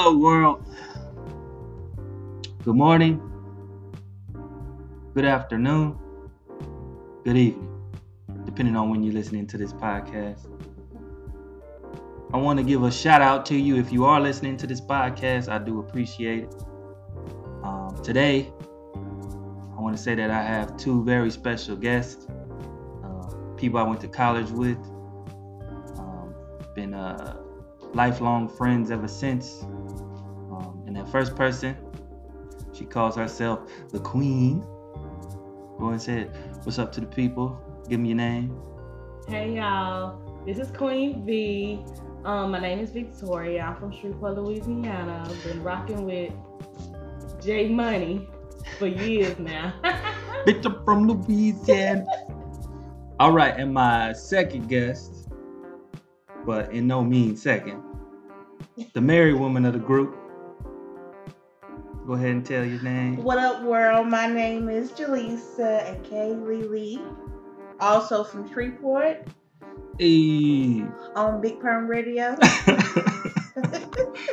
Hello, world. Good morning. Good afternoon. Good evening, depending on when you're listening to this podcast. I want to give a shout out to you if you are listening to this podcast. I do appreciate it. Um, today, I want to say that I have two very special guests, uh, people I went to college with, um, been uh, lifelong friends ever since. First person, she calls herself the Queen. Go and say, "What's up to the people? Give me your name." Hey y'all, this is Queen V. Um, my name is Victoria. I'm from Shreveport, Louisiana. I've been rocking with J Money for years now. Bitch, I'm from Louisiana. All right, and my second guest, but in no means second, the married woman of the group. Go ahead and tell your name. What up, world? My name is Jaleesa, aka Lily. Also from Shreveport Hey. on Big Perm Radio.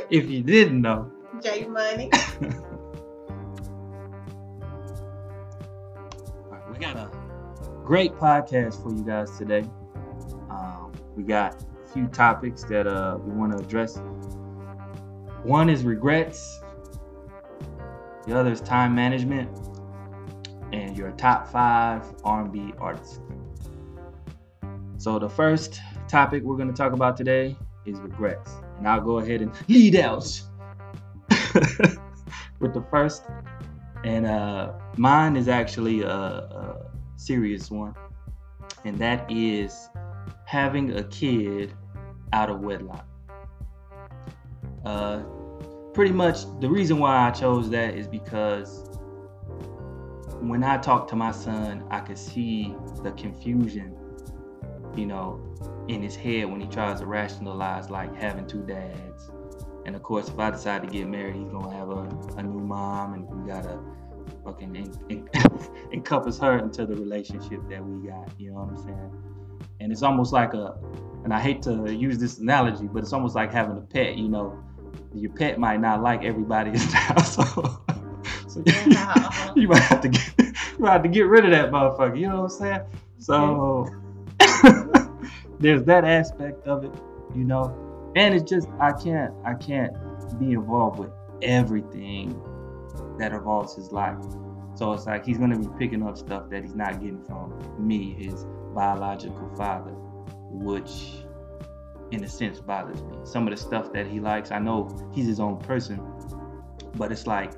if you didn't know, J Money. All right, we got a great podcast for you guys today. Um, we got a few topics that uh, we want to address. One is regrets. The other is time management, and your top five R&B artists. So the first topic we're going to talk about today is regrets, and I'll go ahead and lead out with the first and uh, mine is actually a, a serious one, and that is having a kid out of wedlock. Uh, pretty much the reason why I chose that is because when I talk to my son, I can see the confusion, you know, in his head when he tries to rationalize like having two dads. And of course, if I decide to get married, he's gonna have a, a new mom, and we gotta fucking en- en- encompass her into the relationship that we got. You know what I'm saying? And it's almost like a, and I hate to use this analogy, but it's almost like having a pet. You know, your pet might not like everybody in the house, so, so Yeah. Uh-huh. you might have to get, you might have to get rid of that motherfucker. You know what I'm saying? So there's that aspect of it, you know, and it's just I can't I can't be involved with everything that involves his life. So it's like he's gonna be picking up stuff that he's not getting from me, his biological father, which in a sense bothers me. Some of the stuff that he likes, I know he's his own person, but it's like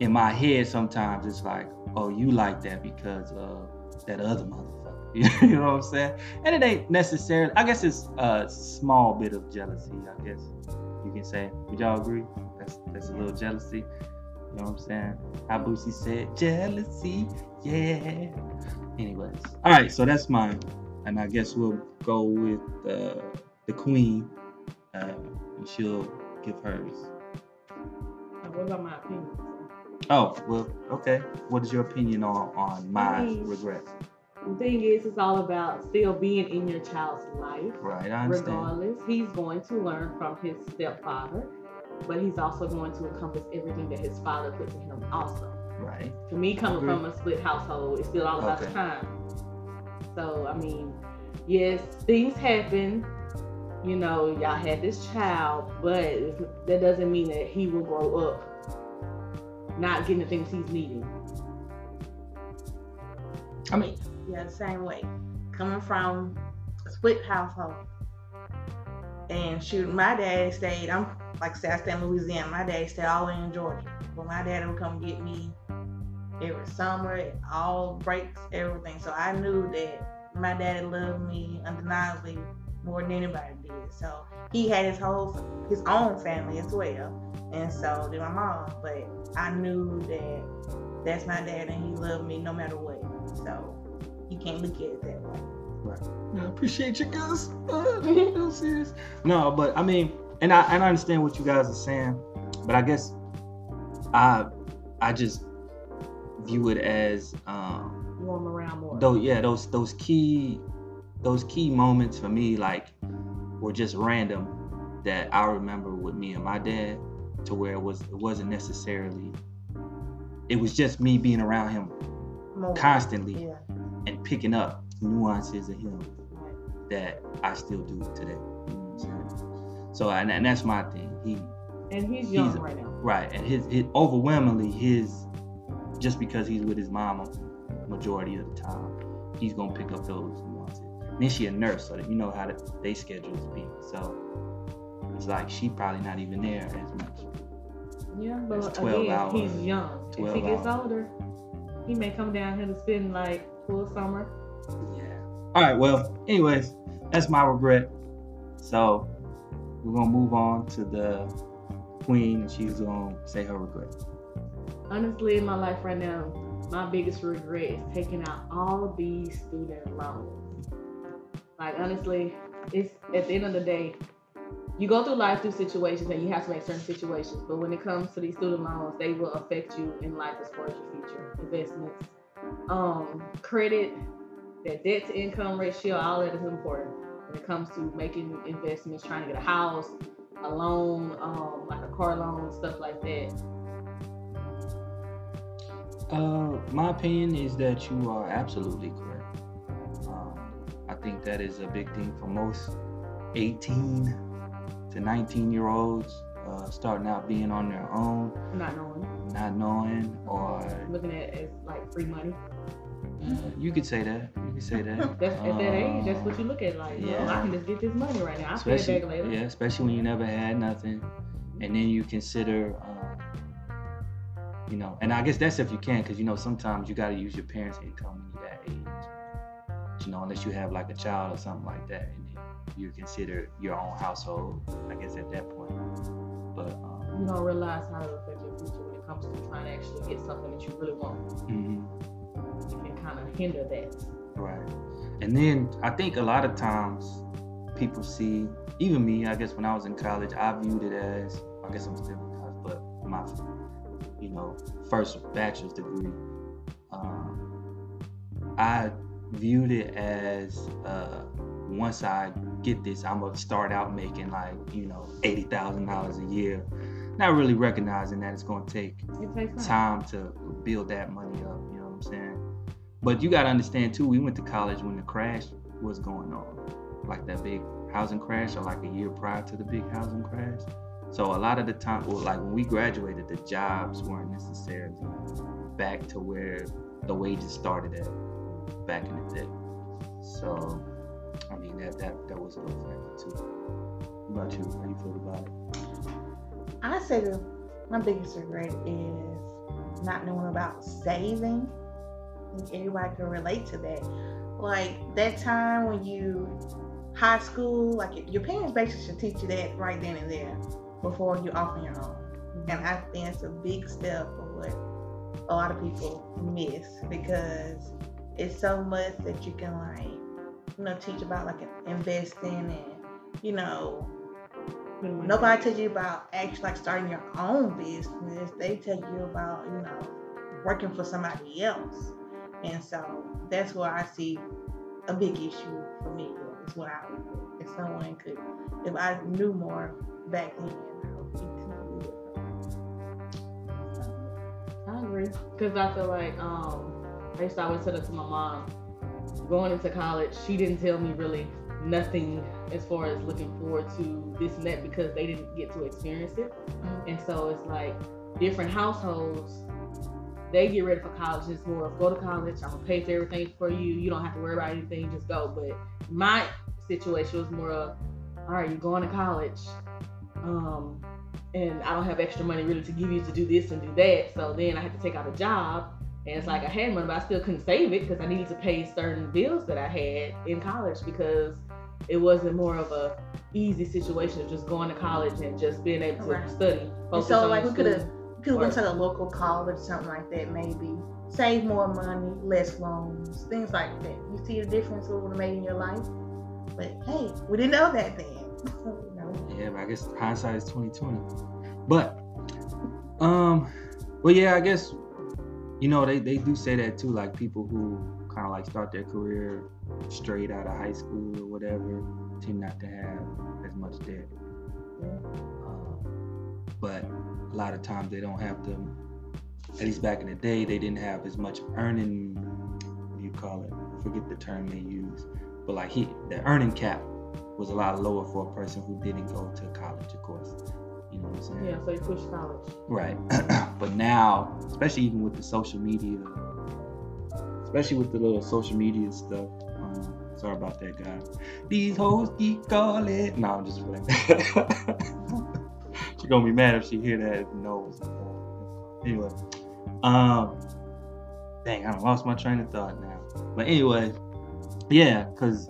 in my head sometimes it's like, oh, you like that because of that other motherfucker. you know what I'm saying? And it ain't necessarily. I guess it's a small bit of jealousy. I guess you can say. Would y'all agree? That's that's a little jealousy. You know what I'm saying? How Boosie said, jealousy, yeah. Anyways, all right. So that's mine, and I guess we'll go with uh, the queen, uh, and she'll give hers. what about my opinion? Oh well, okay. What is your opinion on on my Nice. regrets? The thing is, it's all about still being in your child's life. Right, I understand. Regardless, he's going to learn from his stepfather, but he's also going to encompass everything that his father puts in him also. Right. For me, coming from a split household, it's still all about Okay. time. So, I mean, yes, things happen. You know, y'all had this child, but that doesn't mean that he will grow up not getting the things he's needing. I mean, Yeah, the same way. Coming from a split household. And shoot, my dad stayed, I'm like I said, I stay in Louisiana. My dad stayed all the way in Georgia. But my dad would come get me every summer, all breaks, everything. So I knew that my daddy loved me undeniably more than anybody did. So he had his whole his own family as well. And so did my mom. But I knew that that's my dad and he loved me no matter what. So you can't look at it that way. I appreciate you guys. No, serious. No, but I mean, and I and I understand what you guys are saying, but I guess I I just view it as um around more. though yeah those those key those key moments for me like were just random that I remember with me and my dad, to where it was it wasn't necessarily. It was just me being around him constantly Yeah. and picking up nuances of him that I still do today. You know what I'm saying? So and, and that's my thing. He And he's young He's- right now. right and his, his overwhelmingly his just because he's with his mom majority of the time, he's gonna pick up those nuances. And then she a nurse, so that you know how the, they schedules be. So it's like she probably not even there as much. Yeah, but 12 again, hours. he's young. If he gets hours. older, he may come down here to spend like full summer. Yeah. All right. Well, anyways, that's my regret. So we're gonna move on to the queen, and she's gonna say her regret. Honestly, in my life right now, my biggest regret is taking out all these student loans. Like honestly, it's at the end of the day, you go through life through situations and you have to make certain situations. But when it comes to these student loans, they will affect you in life as far as your future investments, um, credit, that debt to income ratio, all that is important when it comes to making investments, trying to get a house, a loan, um, like a car loan, stuff like that. Uh, my opinion is that you are absolutely correct. Um, I think that is a big thing for most 18 to 19 year olds uh, starting out being on their own, Not knowing. not knowing, or looking at it as like free money. uh, you could say that. You could say that. That's at that age. That's what you look at. Like, yeah. yeah. I can just get this money right now. I'll pay back later. yeah, especially when you never had nothing, and then you consider, you know, and I guess that's if you can, because you know sometimes you got to use your parents' income when you're that age, you know, unless you have like a child or something like that, and you consider your own household. I guess at that point, but um, You don't realize how it affects your future when it comes to trying to actually get something that you really want. mhm, It can kind of hinder that. right, and then I think a lot of times people see, even me, I guess when I was in college, I viewed it as, I guess I'm still in college, but my, you know, first bachelor's degree, um, I viewed it as, uh, once I get this, I'm gonna start out making like, you know, eighty thousand dollars a year. Not really recognizing that it's gonna take It time. time to build that money up. You know what I'm saying? But you gotta understand too. We went to college when the crash was going on, like that big housing crash, or like a year prior to the big housing crash. So a lot of the time, well, like when we graduated, the jobs weren't necessarily back to where the wages started at back in the day. So, I mean that that that was a little factor too. About you? How you feel about it? I say the my biggest regret is not knowing about saving. Everybody can relate to that. Like that time when you high school, like your parents basically should teach you that right then and there before you off on your own. And I think it's a big step of what a lot of people miss because it's so much that you can like, you know, teach about like investing and, you know, Nobody tells you about actually like starting your own business. They tell you about, you know, working for somebody else. And so that's where I see a big issue for me. Is what I would do. If someone could, if I knew more back then, I would be completely different. I agree. Because I feel like um, I used to always tell it to my mom. Going into college, she didn't tell me really nothing as far as looking forward to this and that because they didn't get to experience it. And so it's like different households, they get ready for college. It's more of go to college, I'm gonna pay for everything for you. You don't have to worry about anything, just go. But my situation was more of, all right, you're going to college. Um, and I don't have extra money really to give you to do this and do that. So then I had to take out a job. And it's like I had money, but I still couldn't save it because I needed to pay certain bills that I had in college because it wasn't more of a easy situation of just going to college and just being able to Right. study. so on like we could have could have went to the local college, something like that, maybe. Save more money, less loans, things like that. You see the difference it would have made in your life. But hey, we didn't know that then. you know. Yeah, but I guess hindsight is twenty twenty. But um well yeah, I guess you know they, they do say that too, like people who kinda like start their career straight out of high school or whatever tend not to have as much debt. Um, but a lot of times they don't have the. At least back in the day, they didn't have as much earning. What do you call it? I forget the term they use, but like he, the earning cap was a lot lower for a person who didn't go to college, of course. You know what I'm saying? Yeah, so you push college. Right. but now, especially even with the social media, especially with the little social media stuff. Um, sorry about that, guys. These hoes keep calling. No, I'm just playing. She's gonna be mad if she hear that. If knows. Anyway, um, dang, I lost my train of thought now. But anyway, yeah, cause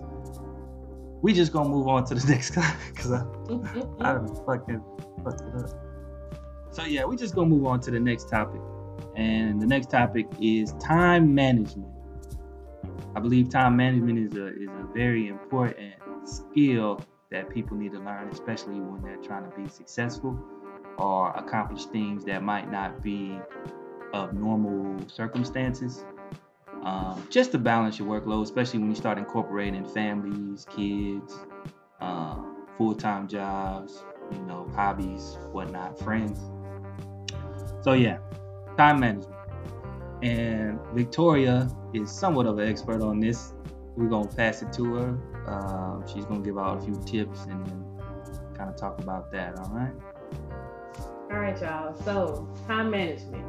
we just gonna move on to the next guy, cause I, I fucking fucked it up. So yeah, we just gonna move on to the next topic, and the next topic is time management. I believe time management is a is a very important skill that people need to learn, especially when they're trying to be successful or accomplish things that might not be of normal circumstances. Um, just to balance your workload, especially when you start incorporating families, kids, uh, full-time jobs, you know, hobbies, whatnot, friends. So yeah, time management. And Victoria is somewhat of an expert on this. We're gonna pass it to her. Um, she's gonna give out a few tips and kind of talk about that. All right. All right, y'all. So time management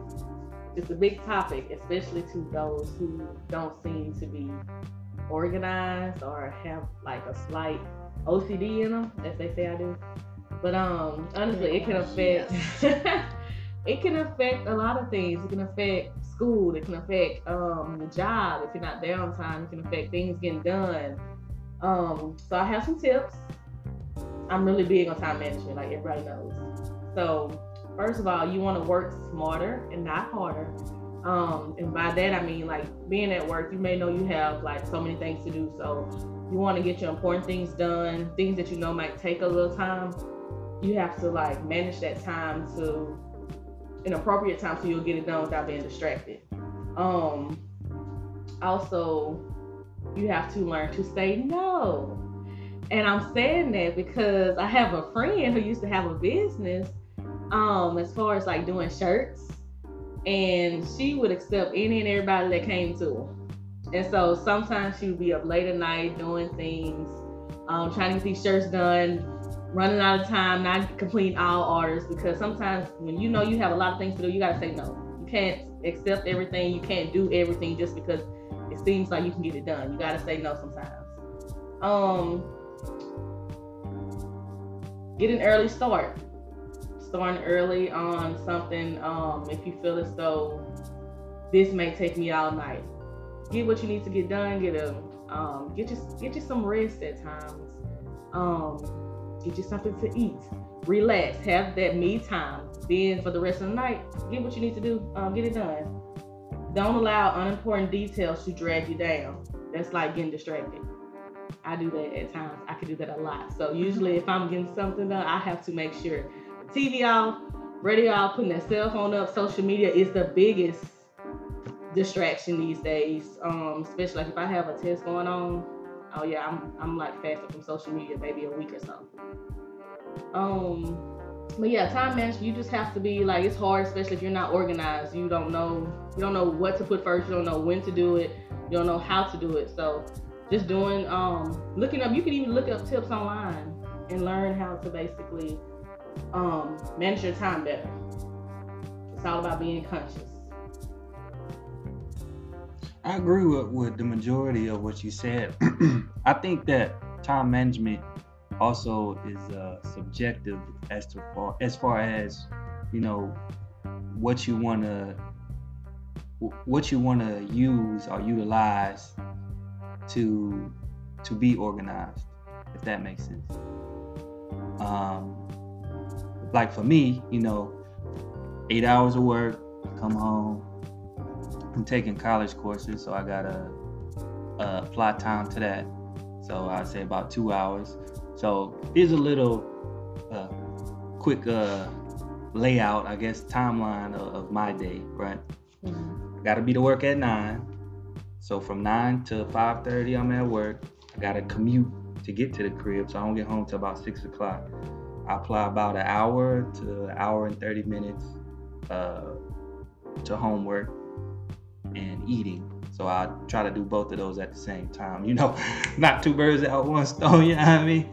is a big topic, especially to those who don't seem to be organized or have like a slight OCD in them, as they say I do. But um, honestly, it can affect. it can affect a lot of things. It can affect school. It can affect um the job. If you're not there on time, it can affect things getting done. Um, so I have some tips. I'm really big on time management, like everybody knows. So first of all, you want to work smarter and not harder. Um, and by that I mean like being at work, you may know you have like so many things to do. So you want to get your important things done, things that you know might take a little time. You have to like manage that time to an appropriate time so you'll get it done without being distracted. Um, also, you have to learn to say no. And I'm saying that because I have a friend who used to have a business um as far as like doing shirts and she would accept any and everybody that came to her. And so sometimes she would be up late at night doing things, um, trying to get these shirts done, running out of time, not completing all orders because sometimes when you know you have a lot of things to do, you gotta say no. You can't accept everything, you can't do everything just because it seems like you can get it done. You gotta say no sometimes. Um get an early start. Starting early on something, um, if you feel as though this may take me all night. Get what you need to get done, get a um, get you get you some rest at times. Um, get you something to eat, relax, have that me time. Then for the rest of the night, get what you need to do, um, get it done. Don't allow unimportant details to drag you down. That's like getting distracted. I do that at times. I can do that a lot. So usually, if I'm getting something done, I have to make sure TV off, radio off, putting that cell phone up. Social media is the biggest distraction these days. Um, especially like if I have a test going on, oh yeah, I'm I'm like fasting from social media maybe a week or so. Um, but yeah, time management. You just have to be like it's hard, especially if you're not organized. You don't know you don't know what to put first. You don't know when to do it. You don't know how to do it. So just doing um looking up. You can even look up tips online and learn how to basically um manage your time better. It's all about being conscious. I agree with, with the majority of what you said. I think that time management also is uh, subjective as to far as far as you know what you want to what you want to use or utilize to to be organized if that makes sense um like for me you know eight hours of work come home i'm taking college courses so i gotta uh, apply time to that so i'd say about two hours so here's a little uh, quick uh, layout, I guess, timeline of, of my day. Right, mm-hmm. Got to be to work at nine. So from nine to five thirty, I'm at work. I got to commute to get to the crib, so I don't get home till about six o'clock. I apply about an hour to an hour and 30 minutes uh, to homework and eating. So I try to do both of those at the same time. You know, not two birds out one stone. You know what I mean?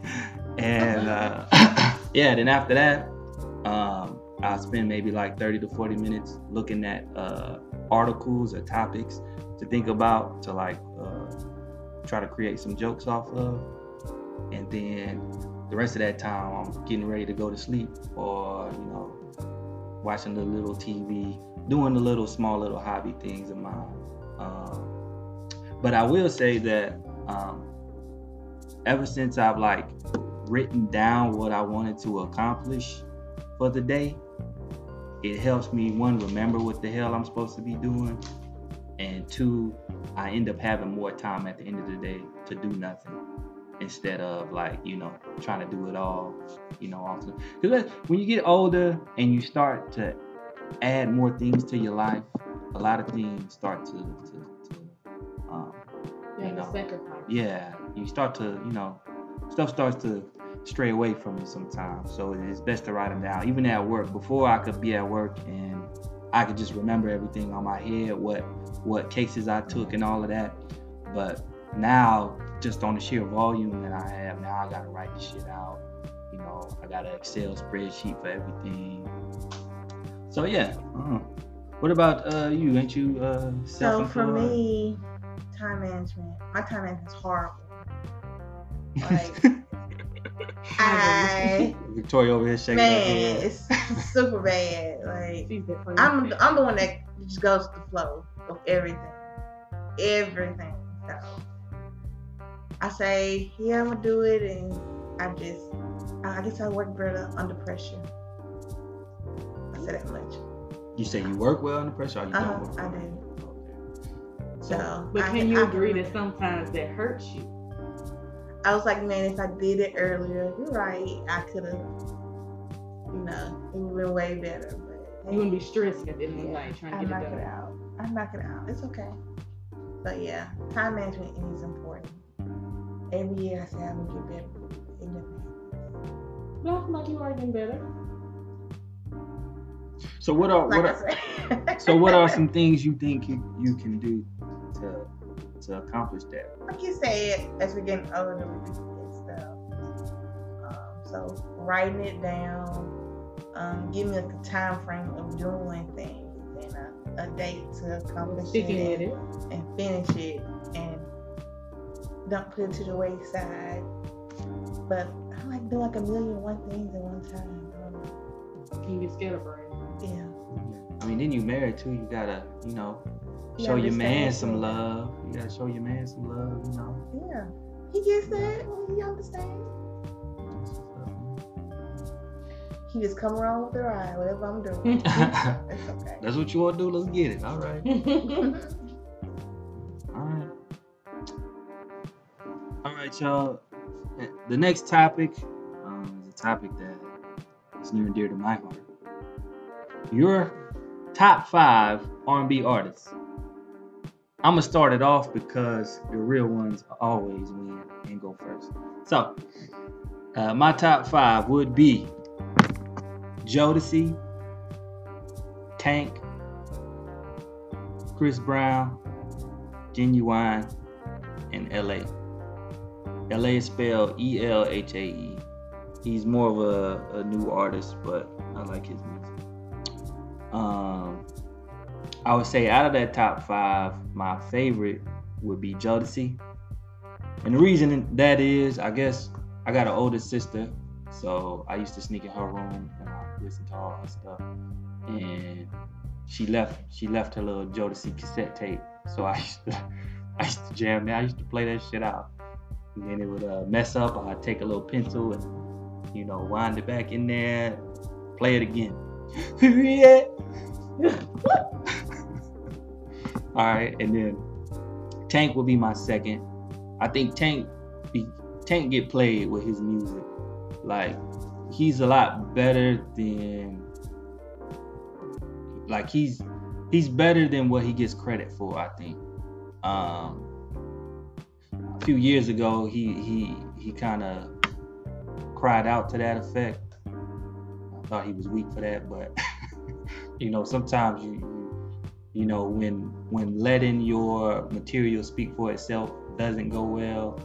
And uh, yeah, then after that, um, I spend maybe like 30 to 40 minutes looking at uh, articles or topics to think about to like uh, try to create some jokes off of. And then the rest of that time, I'm getting ready to go to sleep or, you know, watching the little TV, doing the little small little hobby things of mine. Um, but I will say that um, ever since I've like written down what I wanted to accomplish for the day, it helps me one remember what the hell I'm supposed to be doing, and two, I end up having more time at the end of the day to do nothing instead of like you know trying to do it all you know often because when you get older and you start to add more things to your life a lot of things start to to, to um, you know, sacrifice. yeah you start to you know stuff starts to stray away from you sometimes. So it's best to write them down even at work. Before i could be at work and i could just remember everything on my head what what cases i took and all of that. But now just on the sheer volume that i have now i gotta write this shit out. You know i got an excel spreadsheet for everything. So yeah. Uh, what about uh you? Ain't you uh So for me, time management, my time management is horrible. Like I, Victoria over here shaking her man, head. it's super bad. Like She's the funny I'm, thing. I'm the one that just goes with the flow of everything, everything. So I say, yeah, I'm gonna do it, and I just, I guess I work better under pressure. I say that much. You say you work well under pressure, or you Uh-huh, don't work I well? do. Okay. So, But I can you I agree that sometimes that hurts you? I was like, man, if I did it earlier, you're right. I could have, you know, it would have been way better. But You wouldn't be stressed at the end of the Yeah, night trying I to get knock it it done. out. I knock it out. It's okay. But yeah, time management is important. Every year I say I'm gonna get better. It never happens. But I feel like you are getting better. So what are Like what are, so what are some things you think you, you can do to to accomplish that? like you said, as we're getting older, we forget stuff. Um, so writing it down, um, give me like a time frame of doing things and a, a date to accomplish Sticking it, it. and finish it, and don't put it to the wayside. But I like doing like a million and one things at one time. I don't know. Can you get scatterbrained? Yeah. I mean, then you married too. You gotta, you know, You show your man some love. You gotta show your man some love. You know. Yeah. He gets that. He understands. He just come around with the ride, whatever I'm doing. it's okay. That's what you want to do. Let's get it. All right. All right. All right, y'all. The next topic um, is a topic that is near and dear to my heart. Your top five R&B artists. I'm gonna start it off because the real ones always win and go first. So, uh, my top five would be Jodeci, Tank, Chris Brown, Ginuwine, and Elhaé. Elhaé is spelled E L H A E. He's more of a, a new artist, but I like his music. Um, I would say out of that top five, my favorite would be Jodeci. And the reason that is, I guess I got an older sister, so I used to sneak in her room and I listen to all her stuff. And she left she left her little Jodeci cassette tape. So I used to I used to jam that. I used to play that shit out. And then it would uh, mess up. I'd take a little pencil and, you know, wind it back in there, play it again. yeah. All right, and then Tank will be my second. I think Tank be Tank get played with his music. Like he's a lot better than like he's he's better than what he gets credit for, I think. Um a few years ago he he he kind of cried out to that effect I thought he was weak for that, but you know, sometimes you, you, know, when when letting your material speak for itself doesn't go well,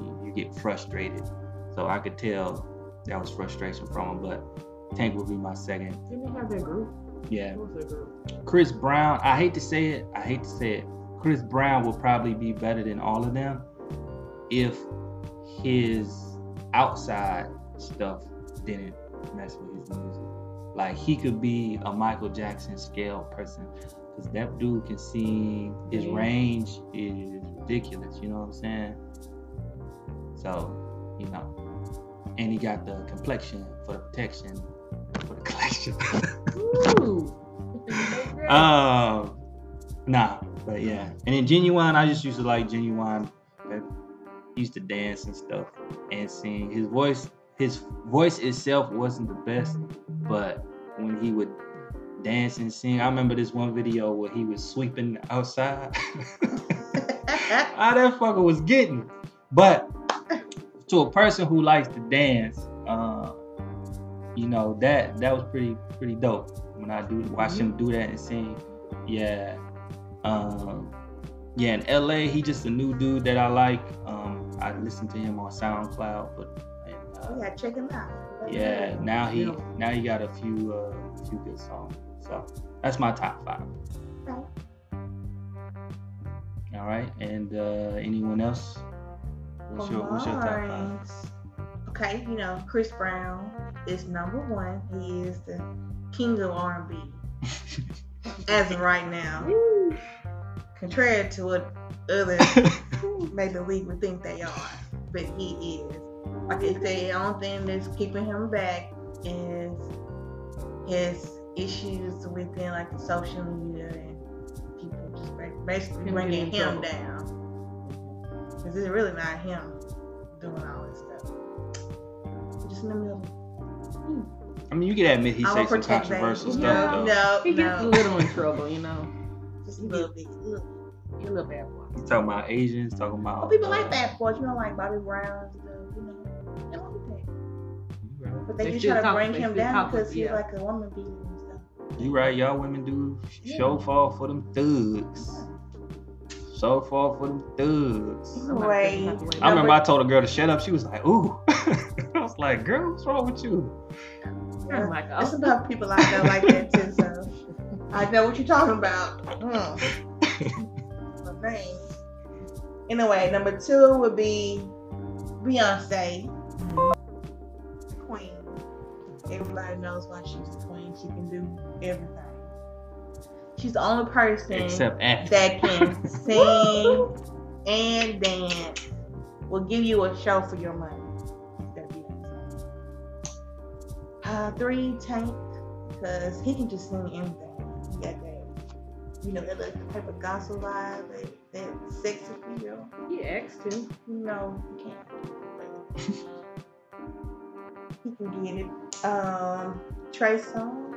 you, get frustrated. So I could tell that was frustration from him, but Tank would be my second. Didn't they have their group? Yeah. Group? Chris Brown, I hate to say it, I hate to say it. Chris Brown will probably be better than all of them if his outside stuff didn't mess with his music. Like he could be a Michael Jackson scale person because that dude can sing. His range is ridiculous. You know what I'm saying? So, you know, and he got the complexion for the protection for the collection. Ooh. Um, nah, but yeah. And then Ginuwine, I just used to like Ginuwine. He used to dance and stuff and sing. His voice, his voice itself wasn't the best, but when he would dance and sing, I remember this one video where he was sweeping outside. How that fucker was getting. But to a person who likes to dance, uh, you know that that was pretty pretty dope. When I do watch him do that and sing, yeah, um, yeah. In Elhaé, he just a new dude that I like. Um, I listen to him on SoundCloud, but and, uh, yeah, check him out. yeah, now he now he got a few uh, few good songs. So that's my top five. All right, and uh, anyone else? What's your what's your top five? Okay, you know Chris Brown is number one. He is the king of R&B as of right now. Contrary to what others maybe we would think they are, but he is. Like I say, the only thing that's keeping him back is his issues within like the social media and people just ba- basically Him bringing him down. Because it's really not him doing all this stuff. Just in the middle. I mean, you can admit he says some protect that. controversial No, stuff though. No, He gets a little in trouble, you know. Just a little bit. Look. You're a little bad boy. He's talking about Asians, talking about. Well, people like uh, bad boys. You know, like Bobby Brown. You know, they like that. You right. But they, They just try to bring him down because he's yeah. like a woman beater and stuff. You right, y'all women do show fall for them thugs. So fall for them thugs. Somebody Wait. doesn't have to wait. I remember I told a girl to shut up. She was like, "Ooh." I was like, "Girl, what's wrong with you?" Oh my God. It's about people like that like that too. So I know what you're talking about. Mm. But. Anyway, number two would be Beyonce, Everybody knows why she's the queen. She can do everything. She's the only person Except act. that can sing and dance. Will give you a show for your money. That Uh, three Tank, because he can just sing anything. He got that, you know, that little type of gospel vibe, that, that sexy feel. He asked too. No, he can't. he can get it. Um, Trey Songz.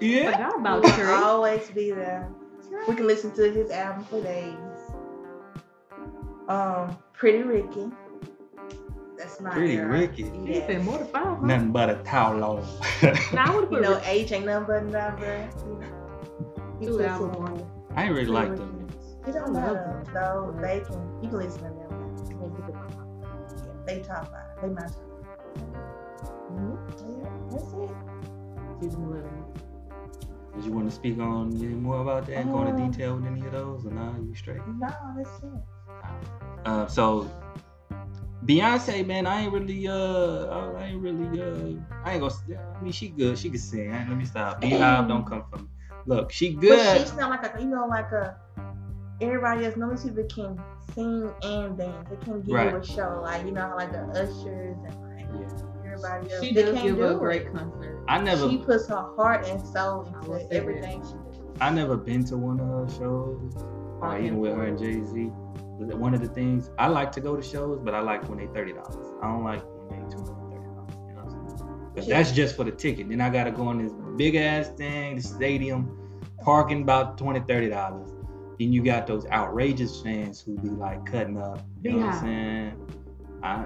Yeah. Forgot He about will Trey. always be there. We can listen to his album for days. Um, Pretty Ricky. That's my Pretty era. Ricky. He Yeah. said more than five. Huh? Nothing but a towel on. Now I would have You know, Rick- age ain't number but number. He Two puts albums. it on. I ain't really Pretty like them. You don't I love them. though. they can. You can listen to them. Yeah, they top five. They my top. That's it. Season 11. Did you want to speak on any more about that? Go into Um, detail with any of those, or nah, you straight? No, that's it. Uh, so Beyonce, man, I ain't really, uh, I ain't really, uh, I ain't gonna. I mean, she good. She can sing. Let me stop. BeyHive don't come from. Look, she good. But she's not like a, you know, like a. Everybody else, knows people can sing and dance. They can give Right. you a show, like you know, like the ushers and like Yeah. Everybody else. She they does can't give do a it. great concert. I never, She puts her heart and soul into say everything she does. I never been to one of her shows, uh, or I even am with her and. Jay Z. One of the things I like to go to shows, but I like when they thirty dollars. I don't like when they two hundred thirty dollars. You know what I'm saying? 'Cause Yeah. that's just for the ticket. Then I gotta go on this big ass thing, the stadium, parking about 20 dollars. Then you got those outrageous fans who be like cutting up. You know what I'm saying? I, I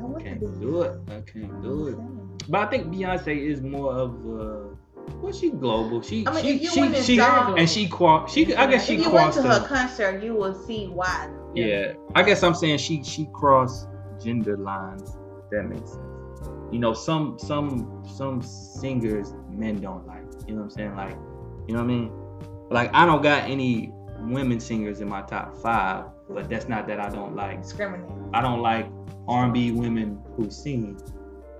I want to can't do it. I can't do it. But I think Beyonce is more of uh well she global. She I mean, she if you she, went and she saw- and she qua she I guess she if you went crossed to her the, concert, you will see why. yeah. I guess I'm saying she she crossed gender lines. That makes sense. You know, some some some singers men don't like. You know what I'm saying? Like, you know what I mean? Like I don't got any women singers in my top five, but that's not that I don't like. Discriminate. I don't like R&B women who sing.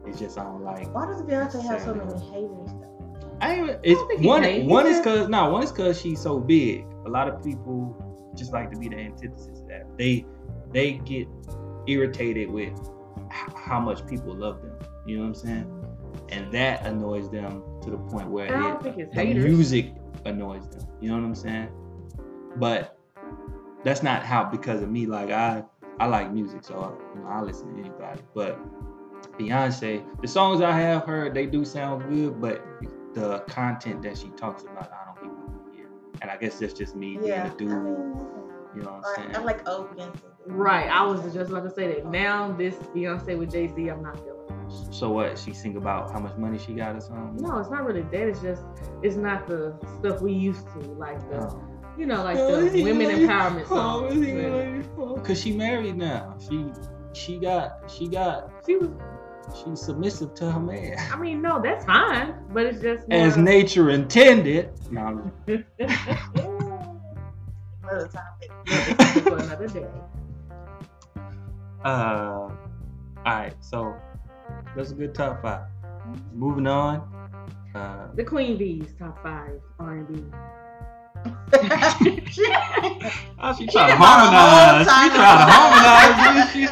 It's just I don't like. Why does Beyonce have so many haters? Though? I ain't, it's think he one. hates One is cause no, one is cause she's so big. A lot of people just like to be the antithesis of that. They they get irritated with how much people love them. You know what I'm saying? And that annoys them to the point where I don't it, think it's the haters. music annoys them. You know what I'm saying? But that's not how because of me. Like I I like music, so you know, I listen to anybody. But Beyonce, the songs I have heard, they do sound good, but the content that she talks about, I don't think I hear. And I guess that's just me Yeah. being a dude. mean, You know what I'm saying? I saying? like old Beyonce. Right. I was just about to say that. Now this Beyonce with Jay Z, I'm not feeling. So what? She sing about how much money she got or something? No, it's not really that. It's just it's not the stuff we used to like the Oh. You know like the is women empowerment songs. is he but like- oh, Cause she married now. She she got she got She was. she's submissive to her man. I mean, no, that's fine, but it's just more, As nature intended. No, I'm Another topic. for another day. Uh, all right, so that's a good top five. Moving on. Uh, The Queen Bees top five R and B. oh, she trying to harmonize. the She trying to harmonize. She-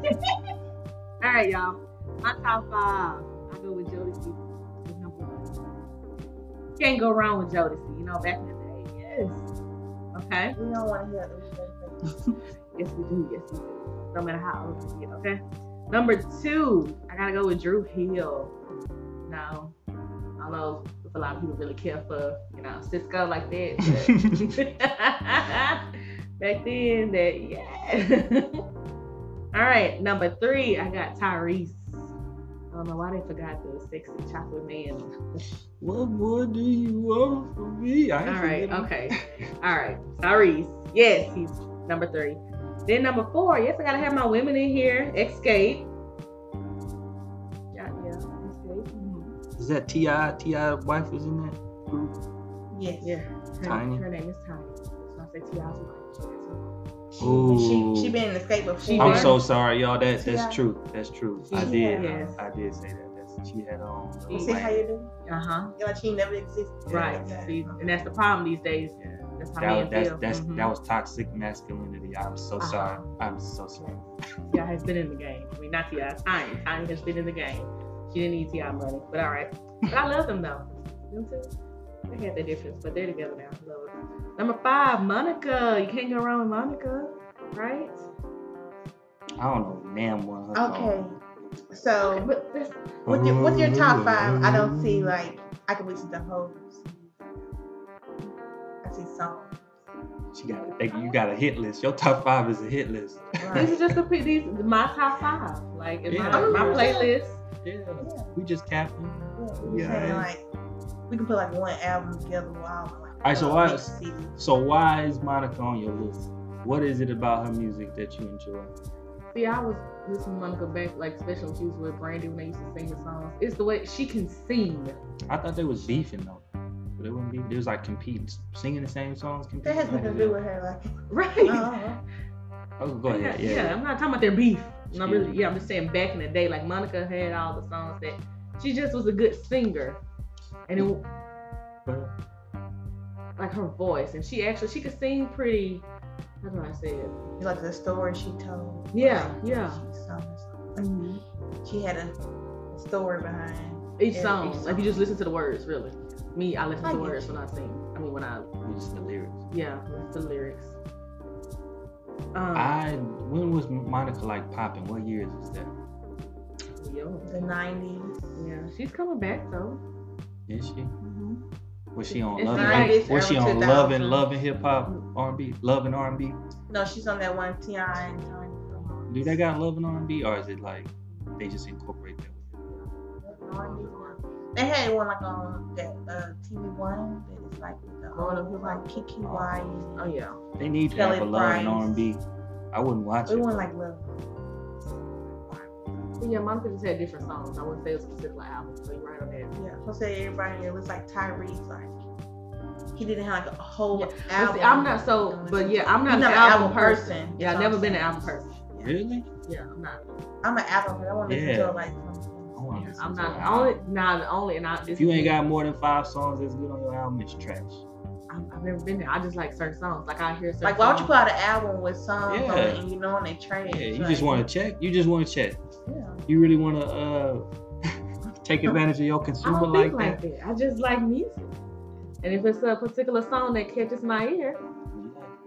All right, y'all. My top five. I go with Jodeci. as number one. Can't go wrong with Jodeci. You know, back in the day, yes. Okay. We don't want to hear this. Yes, we do. Yes, we do. No matter how old we get. Okay. Number two, I gotta go with Dru Hill. No, I don't know if a lot of people really care for you know Sisqó like that. Back then, that yeah. All right, number three, I got Tyrese. I don't know why they forgot the sexy chocolate man. what more do you want from me? I All right, okay. All right, Tyrese. Yes, he's number three. Then number four, yes, I gotta have my women in here. Xscape. Is that T.I.? T.I. wife was in that group? Yes. Yeah. Her, Tiny. Her name is Tiny. So I say T.I.'s wife. She, Ooh. she, she been in the skate before. She I'm so sorry, y'all. That that's T.I. true. That's true. I did. Yes. I did say that. That's she had on. own. She- little See how you do? Uh huh. Like she never existed. Right. See, and that's the problem these days. Yeah. That's how That, men that's feel. that's Mhm. that was toxic masculinity. I'm so Uh-huh. sorry. I'm so sorry. T.I. has been in the game. I mean, not T.I. Tiny. Tiny has been in the game. She didn't need T.I. money, but all right. But I love them though. Them too. They had their difference, but they're together now. Love it. Number five, Monica. You can't go wrong with Monica, right? I don't know. Damn one. Okay. song. So But that's, with your with your top five, I don't see like I can listen to the whole. I see songs. She got a, they- you got a hit list. Your top five is a hit list. these are just the these my top five. Like in Yeah. my, my playlist. Yeah. Yeah. We just capping. Yeah, we Yeah, saying yeah. like we can put like one album together. Wow. Like, Alright, so uh, why- So why is Monica on your list? What is it about her music that you enjoy? See, I was listening to Monica back, like especially when she was with Brandy when they used to sing the songs. It's the way she can sing. I thought they was beefing though. But they wouldn't be. They was like competing, singing the same songs. That Competing. has nothing to do with her. Like, Right. uh, Oh, go yeah, ahead. yeah, Yeah. I'm not talking about their beef. I'm Yeah. really, yeah, I'm just saying back in the day, like Monica had all the songs that she just was a good singer, and it, But, like her voice, and she actually she could sing pretty. How do I say it? you like the story she told. Yeah, like, yeah. She, sung the. She had a, a story behind. Each Yeah, song, each like you just listen to the words, really. Me, I listen I to the words you. when I sing. I mean, when I just the lyrics. yeah, the lyrics. Um, I when was Monica like popping? What years was that? yo, The nineties. yeah, she's coming back though. Is she? Mm-hmm. Was she on It's Love like- and Was she on Love and Love and Hip Hop R&B? Love and R&B? No, she's on that one T.I. and Tiny. Do they got Love and R&B or is it like they just incorporate that. They had one like on that uh, TV One that is like with the Growing Up old, like Kiki Oh. White. Oh yeah. They need to Kelly have a love and R&B. I wouldn't watch it. We it. want like love. But yeah, Monica just had different songs. I wouldn't say it was a specific album. So you're right on that. Yeah, Jose everybody it was like Tyrese, like he didn't have like a whole Yeah, album. see, I'm not so, but yeah. I'm not You're an album person. Yeah, I've never been an album person. Yeah. Really? Yeah, I'm not. I'm an album person. I want to listen Yeah. to like I wanna listen I'm to not only album. now the only and I. If you ain't got more than five songs that's good on your album, it's trash. I'm- I've never been there. I just like certain songs. Like I hear certain. like why would you put out an album with songs on Yeah. it and you know and they trash? Yeah, you like, just want to check. You just want to check. Yeah. You really want to uh take advantage of your I consumer don't like think like that. that. I just like music. And if it's a particular song that catches my ear,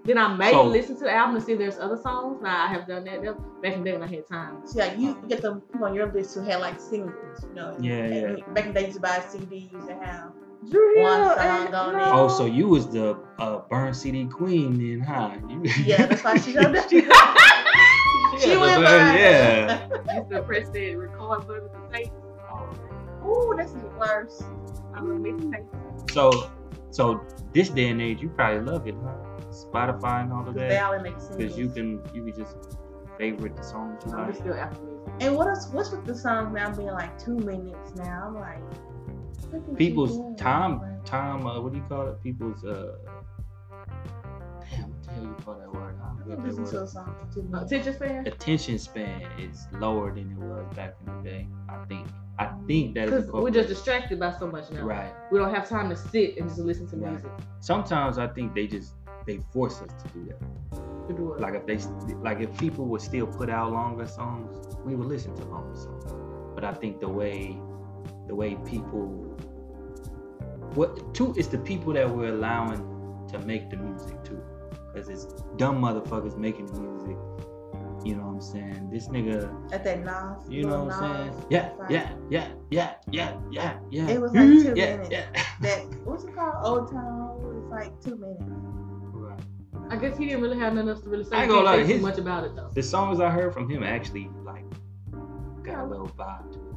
then I may So- listen to the album and see if there's other songs. Now I have done that That- back in the day when I had time. So yeah, you get them people on your list who had like singles, you know. Yeah, and yeah. Back in the day, you used to buy a CD, you used to have. Drew One song and- on no. it. Oh, so you was the uh, burn CD queen then, huh? You, Yeah, that's why she done that. She She had the went burn- by. Yeah. used to press that record button to tape. Ooh, that's even worse. I love mixtape. So, so this day and age, you probably love it, huh? Spotify and all of Because they that, make sense. because you can you can just favorite the songs you I'm like. still after music. And what else? What's with the songs now being like two minutes now? I'm like, what is she People's time, time. Uh, what do you call it? People's uh. Damn, what the hell you call that word? I I don't that listen to a word. song for two minutes. Attention span. Attention span is lower than it was back in the day. I think. I think that is Because we're just distracted by so much now. right. We don't have time to sit and just listen to Right. music. Sometimes I think they just they force us to do that. To do it. Like if they like if people would still put out longer songs, we would listen to longer songs. But I think the way the way people what two it's the people that we're allowing to make the music too. Cause it's dumb motherfuckers making the music. You know what I'm saying? This nigga, At that Nas. you know what I'm Nas, saying? Yeah, yeah, yeah, yeah, yeah, yeah, yeah. It was like two yeah, minutes. yeah. That what's it called? Old Town Road. It's like two minutes. Right. I guess he didn't really have nothing else to really say. I ain't gonna can't lie, say his- too much about it though. The songs I heard from him actually like got a little vibe to it.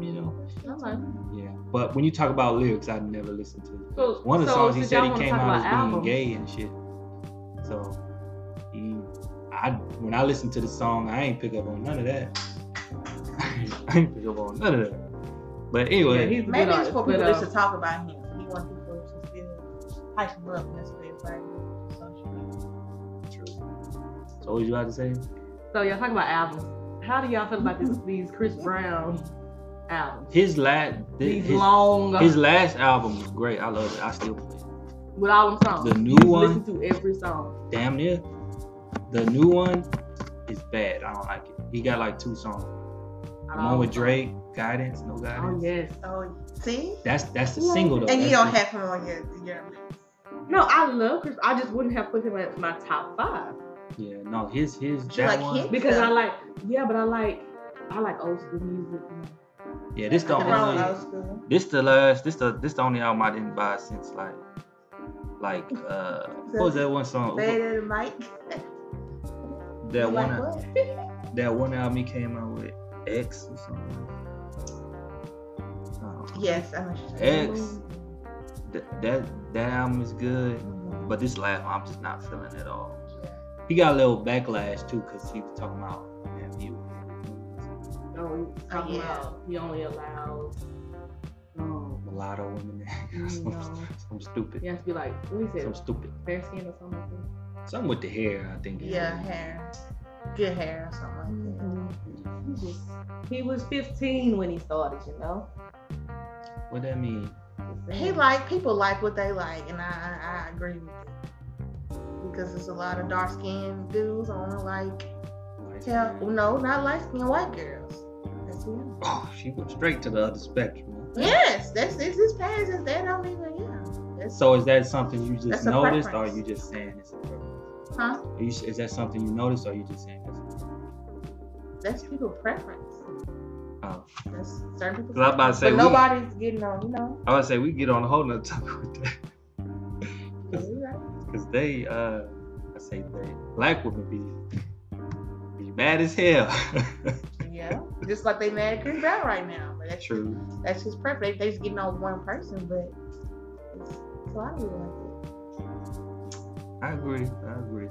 You know? I'm Yeah. But when you talk about lyrics, I never listened to. So- One of the so songs he said he came out as about being albums- gay and shit. So he I when I listened to the song, I ain't pick up on none of that. I ain't pick up on none of that. But yeah, anyway, he's Maybe it's for people but, just to talk about him. He wants people to still hype him up. and That's what everybody on social media. true. So what you about to say? So y'all talking about albums. How do y'all feel about this, these Chris Brown albums? His last These his, long his last album was great. I love it. I still play it. with all them songs. the new you one- Listen to every song. Damn near. The new one is bad. I don't like it. He got like two songs. The one with Drake, Guidance, No. Oh, Guidance. Oh yes. Oh, see? That's that's the Yeah. single though. And you That's don't the- have him on your your No, I love Chris. I just wouldn't have put him at my top five Yeah, no, his his that like one. him? because I like. Yeah, but I like. I like old school music. Yeah, this the Nothing wrong with only this the last this the this the only album I didn't buy since like like uh what was that one song? To Mike. That one like that one album he came out with X or something. Oh, Yes, I know what. X. That, that that album is good, but this last one I'm just not feeling at all. He got a little backlash too because he was talking about Oh, talking yeah. about he only allows. Um, mulatto women. Some, no. some stupid, he has to be like what he some stupid. fair skin or something. like that. Something with the hair, I think. Yeah, hair. Good hair or something like that. He just he was 15 when he started, you know. What that mean? He like people like what they like, and I I, I agree with you because there's a lot of dark skinned dudes on like Like, tell no not light skinned white girls. That's him. Oh, she went straight to the other spectrum. Yes, that's it's his past. Is they don't even yeah. That's, So is that something you just noticed, or preference. you just saying it's a preference? huh? Are you, is that something you noticed, or you just saying it's a preference? That's people preference. Oh. That's certain people. 'Cause I was about to say, but we- nobody's getting on. You know. I would say we get on a whole nother topic with that. Yeah, right. Because they, uh, I say they, black women be, be mad as hell. Yeah, just like they mad at Chris Brown right now. But that's True. that's his preference. They, they just getting on one person, but it's, it's a lot of people like it. I agree. I agree.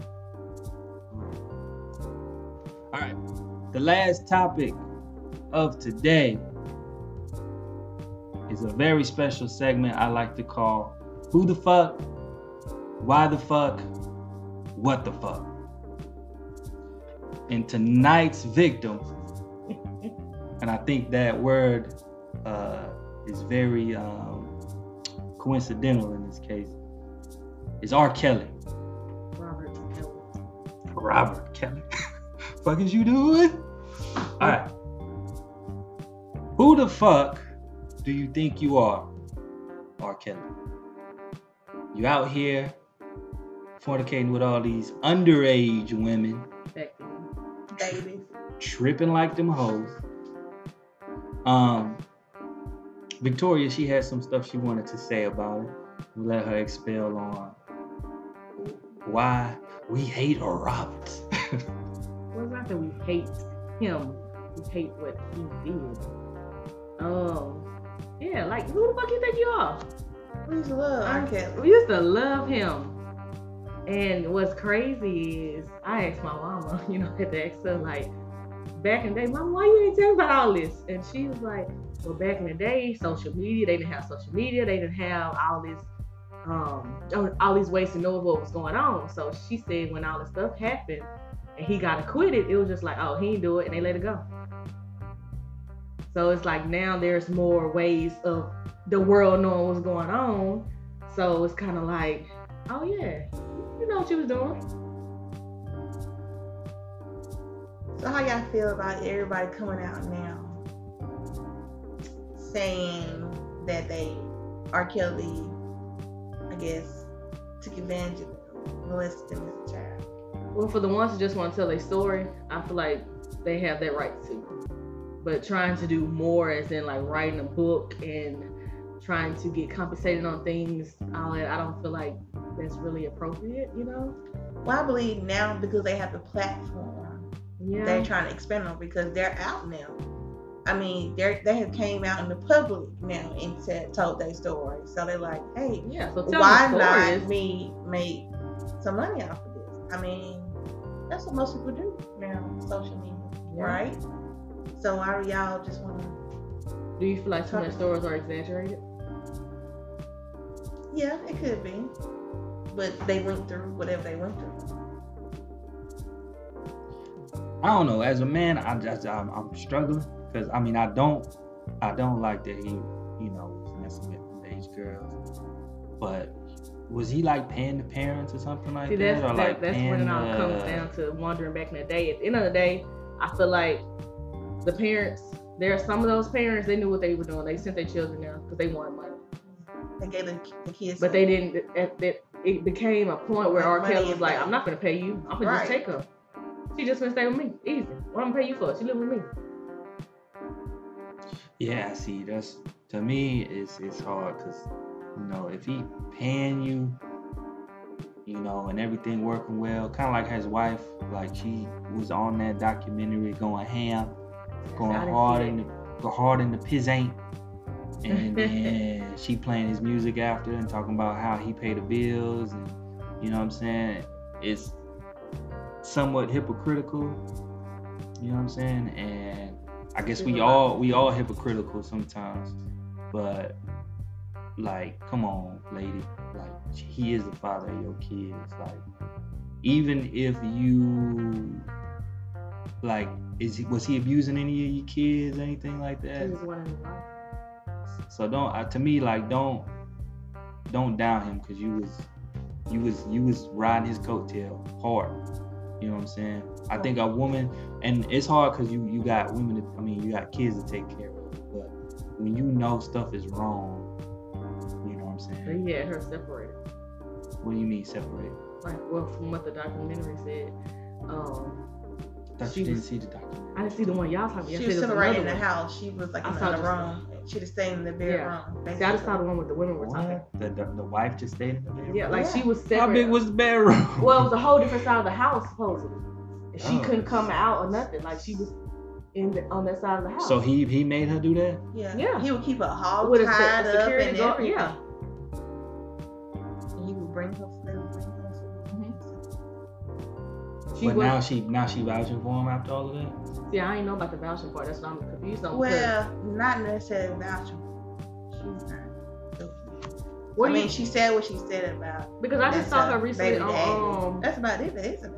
All right. The last topic of today is a very special segment I like to call Who the Fuck? Why the Fuck? What the Fuck? And tonight's victim, and I think that word uh, is very um, coincidental in this case, is R. Kelly. Robert Kelly. Robert Kelly. fuck is you doing? All right. Who the fuck do you think you are, R. Kelly? You out here fornicating with all these underage women, Baby. tripping like them hoes. Um, Victoria, she had some stuff she wanted to say about it. We'll let her expel on why we hate Robert. Well, it's not that we hate him. We hate what he did. Um, yeah, like who the fuck you think you are? We used to love R. I- Kelly. We used to love him. And what's crazy is I asked my mama, you know, at the ask her like back in the day, Mama, why you ain't tell about all this? And she was like, Well, back in the day, social media, they didn't have social media, they didn't have all this um all these ways to know what was going on. So she said when all this stuff happened and he got acquitted, it was just like, oh, he didn't do it, and they let it go. So it's like now there's more ways of the world knowing what's going on. So it's kind of like, oh yeah, you know what you was doing. So how y'all feel about everybody coming out now saying that they R. Kelly, I guess, took advantage of them, molested them as a child. Well, for the ones who just want to tell their story, I feel like they have that right to. But trying to do more, as in like writing a book and trying to get compensated on things, all that, I don't feel like that's really appropriate, you know? Well, I believe now because they have the platform, Yeah. they're trying to expand on because they're out now. I mean, they they have came out in the public now and said told their story. So they're like, hey, yeah. So why not me make some money off of this? I mean, that's what most people do now, social media, Yeah. right? So why do y'all just want to? Do you feel like some of the stories are exaggerated? Yeah, it could be, but they went through whatever they went through. I don't know. As a man, I just I'm, I'm struggling because I mean I don't I don't like that he you know was messing with underage girls, but was he like paying the parents or something like See, that? that's or that, like that's when it all the- comes down to wondering back in the day. At the end of the day, I feel like the parents. There are some of those parents. They knew what they were doing. They sent their children there because they wanted money. They gave the, the kids, But they didn't. At, that it became a point where R. Kelly was like, "I'm not gonna pay you. I'm gonna Right. just take her. She just gonna stay with me. Easy. What I'm gonna pay you for? She live with me. Yeah, see, that's to me it's it's hard because you know if he paying you, you know, and everything working well, kind of like his wife, like she was on that documentary going ham, going hard in the go hard in the piss ain't, and then she playing his music after and talking about how he paid the bills and you know what I'm saying. It's somewhat hypocritical, you know what I'm saying, and I guess we all we all hypocritical sometimes, but like, come on, lady, like he is the father of your kids. Like, even if you like, is he was he abusing any of your kids, anything like that? was one in the life. So don't uh, to me like don't don't down him because you was you was you was riding his coattail hard. You know what I'm saying? I think a woman and it's hard because you you got women. To, I mean, you got kids to take care of. But when you know stuff is wrong, you know what I'm So saying? he had her separated. What do you mean separate? Like, well, from what the documentary said, um, Thought She you didn't was- see the documentary. I didn't see the one y'all talking about. She was said sitting right in the another one. house. She was like I in saw the just room. She'd have stayed in the bedroom. See, I just the one with the women were talking. The, the the wife just stayed in the bedroom. Yeah, like Yeah. she was separate. How big was the bedroom? Well, it was a whole different side of the house supposedly. She Oh. couldn't come out or nothing. Like she was in the, on that side of the house. So he he made her do that. Yeah. Yeah. He would keep her all With a se- tied a up security and guard, everything. yeah. She but was. now she now she vouching for him after all of that. see, I ain't know about the vouching part. That's what I'm confused on. Well, not necessarily vouching. She's not. what I mean, you, she said what she said about. because I just that's saw her her recently on um, That's about it. That is it.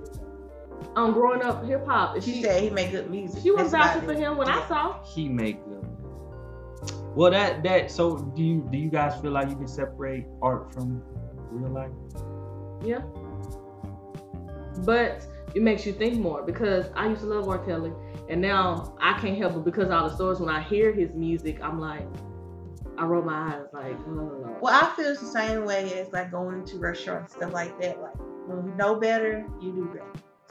on growing up hip hop. She, She said he made good music. she was vouching for him when I Yeah. saw. He make good. Well, that that so do you do you guys feel like you can separate art from real life? Yeah. But it makes you think more because I used to love R. Kelly and now I can't help it because all the stories when I hear his music, I'm like, I roll my eyes like, oh, Well, I feel it's the same way as like going to restaurants and stuff like that. Like when you know better, you do better.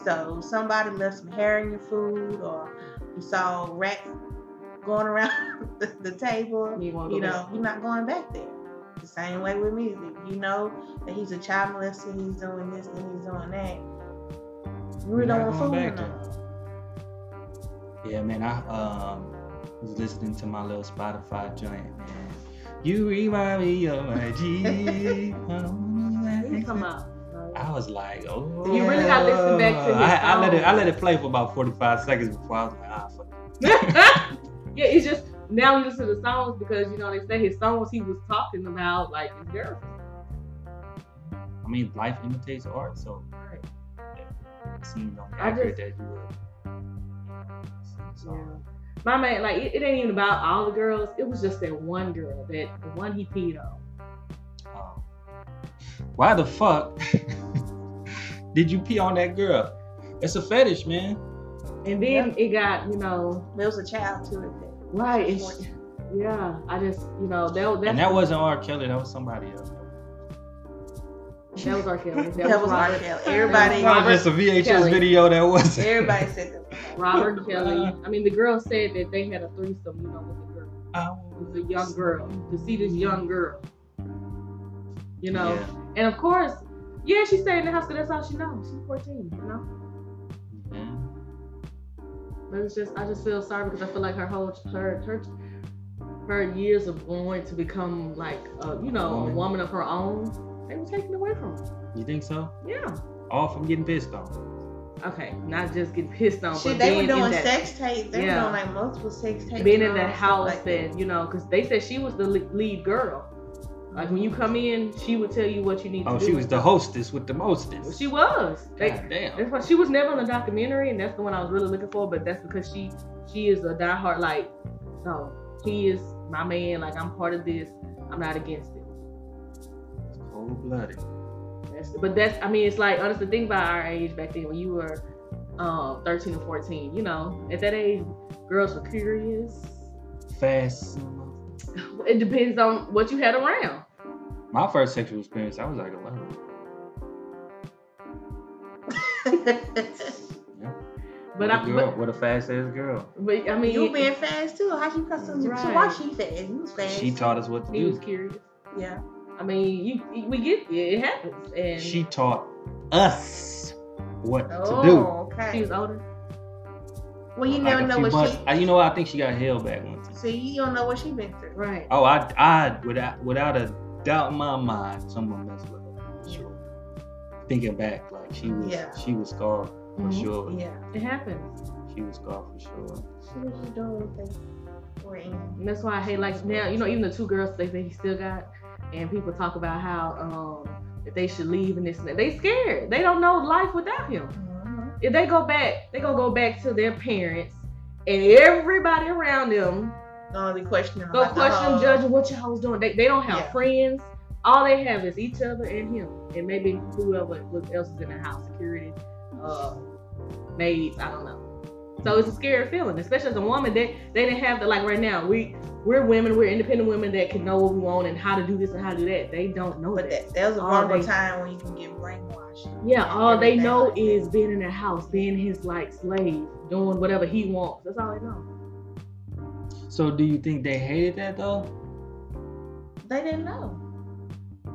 So somebody left some hair in your food, or you saw rats going around the, the table, You you know, back. you're not going back there. The same way with music. You know that he's a child molester, he's doing this and he's doing that. You really don't want food back no more. Yeah, man. I um was listening to my little Spotify joint, man. You remind me of my G. Talking about? I was like, oh. You really gotta listen back to his I, I let it. I let it play for about forty five seconds before I was like, ah, fuck. yeah, it's just now you listen to the songs because you know they say his songs he was talking about like his girl. I mean, life imitates art, so Right. it seems only I accurate that you would. sing a Yeah. My man, like it, it ain't even about all the girls. It was just that one girl, that the one he peed on. Um, why the fuck did you pee on that girl? It's a fetish, man. And then it got, you know, There was a child to it. That right. It's, yeah, I just, you know, that was And that wasn't R. Kelly. That was somebody else. That was R. Kelly. That, That was R. Robert, Kelly. Everybody, That was That just a VHS Kelly. video that was. everybody said that. Robert Kelly. I mean, the girl said that they had a threesome, you know, with the girl. Oh. It was a young girl to see this young girl. You know, Yeah. and of course, yeah, she stayed in the house because that's all she knows. She's 14, you know. Yeah. But it's just, I just feel sorry because I feel like her whole, her, her, her years of going to become like, a, you know, a Woman. woman of her own, they were taken away from her. You think so? Yeah. All from getting pissed on. Okay, not just getting pissed on, Shit, but they being were doing that, sex tapes. They Yeah. were doing like multiple sex tapes. being in and the house like and you know, because they said she was the lead girl. Like when you come in, she would tell you what you need to oh, do. Oh, she was the hostess with the mostest. She was. They, God damn. That's why she was never on the documentary, and that's the one I was really looking for. But that's because she she is a diehard like, no, he is my man. Like I'm part of this. I'm not against it. Cold blooded. That's, but that's I mean it's like honestly think about our age back then when you were um 13 or 14. You know at that age girls were curious. Fast. It depends on what you had around. My first sexual experience, I was like 11. But with I a girl, but, with a fast ass girl. but I mean you being fast too. How you custom? So Right. why she fast? You was fast. She taught us what to he was do. curious. Yeah. I mean you we get it, it happens and She taught us what Oh, to do. okay. she was older. well, you never a know what months- she. I- you know, what? I think she got held back one time. See, you don't know what she been through. Right. Oh, I, I, without, without a doubt in my mind, someone messed with her. For sure. Thinking back, like she was, Yeah. she was scarred for Mhm. sure. Yeah. It happens. She was scarred for sure. She was just doing what they. And that's why I hate like now, you know, even the two girls they say he still got and people talk about how um if they should leave and this and that. They scared. They don't know life without him. Mhm. If they go back, they gonna go back to their parents and everybody around them No, the question. go question judging what y'all was doing. They, they don't have Yeah. friends. All they have is each other and him. And maybe whoever else is in the house, security, uh, maids, I don't know. So it's a scary feeling, especially as a woman. They they didn't have the like right now. We we're women, we're independent women that can know what we want and how to do this and how to do that. They don't know But that. that, that was a horrible they- time when you can get brainwashed. Yeah, all they know like that. is being in their house, being his like slave, doing whatever he wants. That's all they know. So, do you think they hated that though? They didn't know.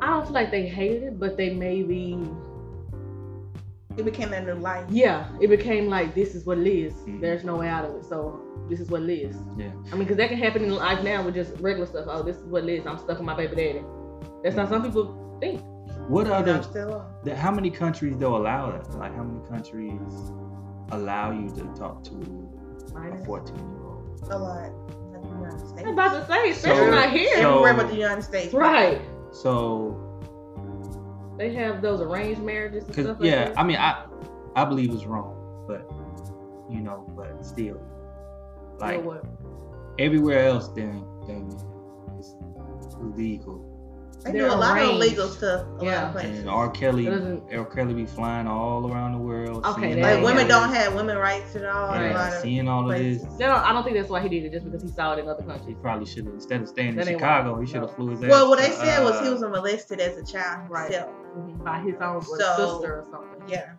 I don't feel like they hated it, but they maybe It became that new life. yeah, it became like this is what it is. Mhm. There's no way out of it. So this is what it is. Yeah. I mean, because that can happen in life now with just regular stuff. Oh, this is what it is. I'm stuck with my baby daddy. That's not some people think. What And other? I'm still on. How many countries though allow that? Like how many countries allow you to talk to a 14 year old? a lot. Like the United States. I'm about to say, especially So- not here. so- Everywhere but the United States. right. So, They have those arranged marriages and stuff like yeah, that. I mean, I I believe it's wrong, but you know, but still, like everywhere else, then then it's illegal. They They're do a lot of arranged. illegal stuff. A Yeah. lot of places. And R. Kelly, R. Kelly be flying all around the world. Okay, seeing that all Like women of don't have women rights at all. A Yeah, lot seeing all of this. places. They don't, I don't think that's why he did it, just because he saw it in other countries. He probably should have instead of staying in That ain't Chicago, why- he should have no. flew his ass. Well, what they to, said was he uh, was molested as a child Right. himself. Mhm. By his own So- sister or something. Yeah.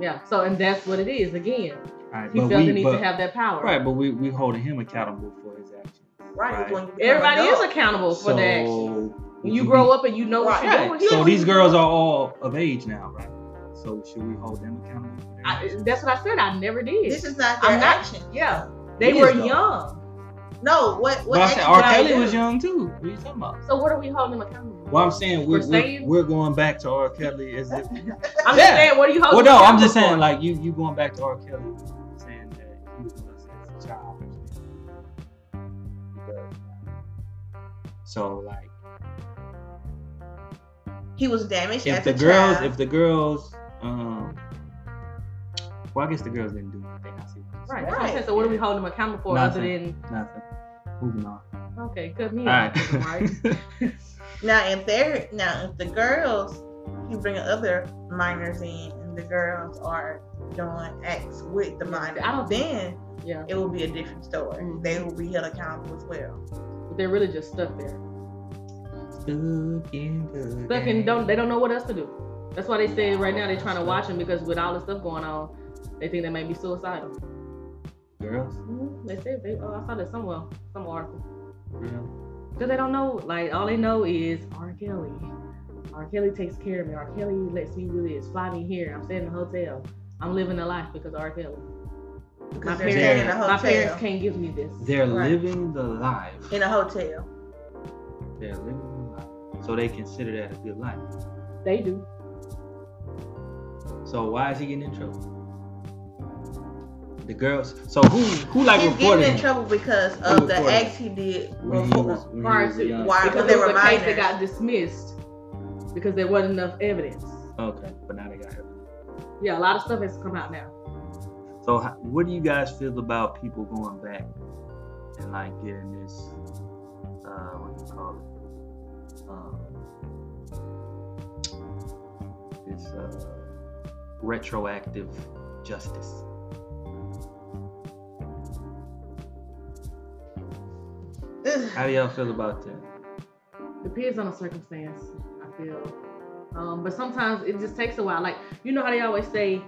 Yeah. So, and that's what it is. Again, Right, he but felt we, the need but, to have that power. right, but we we holding him accountable for his actions. Right. Right. When you become Everybody is accountable for so, that. action. When you mm-hmm. grow up and you know what Right. you're Right. doing. So these girls are all of age now, right? So should we hold them accountable for I, that's what I said. I never did. This is not their I'm not- action. yeah. They It were young. No. What? What? But I said R. Kelly was young too. What are you talking about? So what are we holding them accountable? for? Well, I'm saying we're, we're, saying- we're going back to R. Kelly as if. I'm Yeah. just saying, what are you holding? Well, no, I'm just saying for? like you you going back to R. Kelly saying that he was molested as a child. So like He was damaged if as the a girls child. if the girls um well I guess the girls didn't do anything. I see. what Right. you're that's what I'm saying. So what are we holding them accountable for other than. Nothing. Moving on. okay, good me All right. right? now, if they're now if the girls, you bring other minors in, and the girls are doing acts with the Yeah, minor, I don't- then yeah. it will be a different story. Mhm. They will be held accountable as well. But they're really just stuck there. Stuck in and don't they don't know what else to do. That's why they say right now they're trying to watch him because with all the stuff going on, they think they may be suicidal. girls. Mhm. They said they. Oh, I saw that somewhere, some article. Real. Because they don't know, like, all they know is R. Kelly. R. Kelly takes care of me. R. Kelly lets me do this. Fly me here. I'm staying in a hotel. I'm living a life because of R. Kelly. Because My parents, in a my parents can't give me this. They're Right. living the life. in a hotel. They're living the life. So they consider that a good life. They do. So why is he getting in trouble? The girls. So who who like He's reported getting in him trouble because Who of the reported acts he did when he before. was when Prior he was to- young? Why? Because they it was were a case that minors. got dismissed because there wasn't enough evidence. Okay, but now they got evidence. Yeah, a lot of stuff has come out now. So how, what do you guys feel about people going back and like getting this? Uh, what do you call it? Um, this uh, retroactive justice. How do y'all feel about that? Depends on the circumstance, I feel. Um, but sometimes it just takes a while. Like, you know how they always say,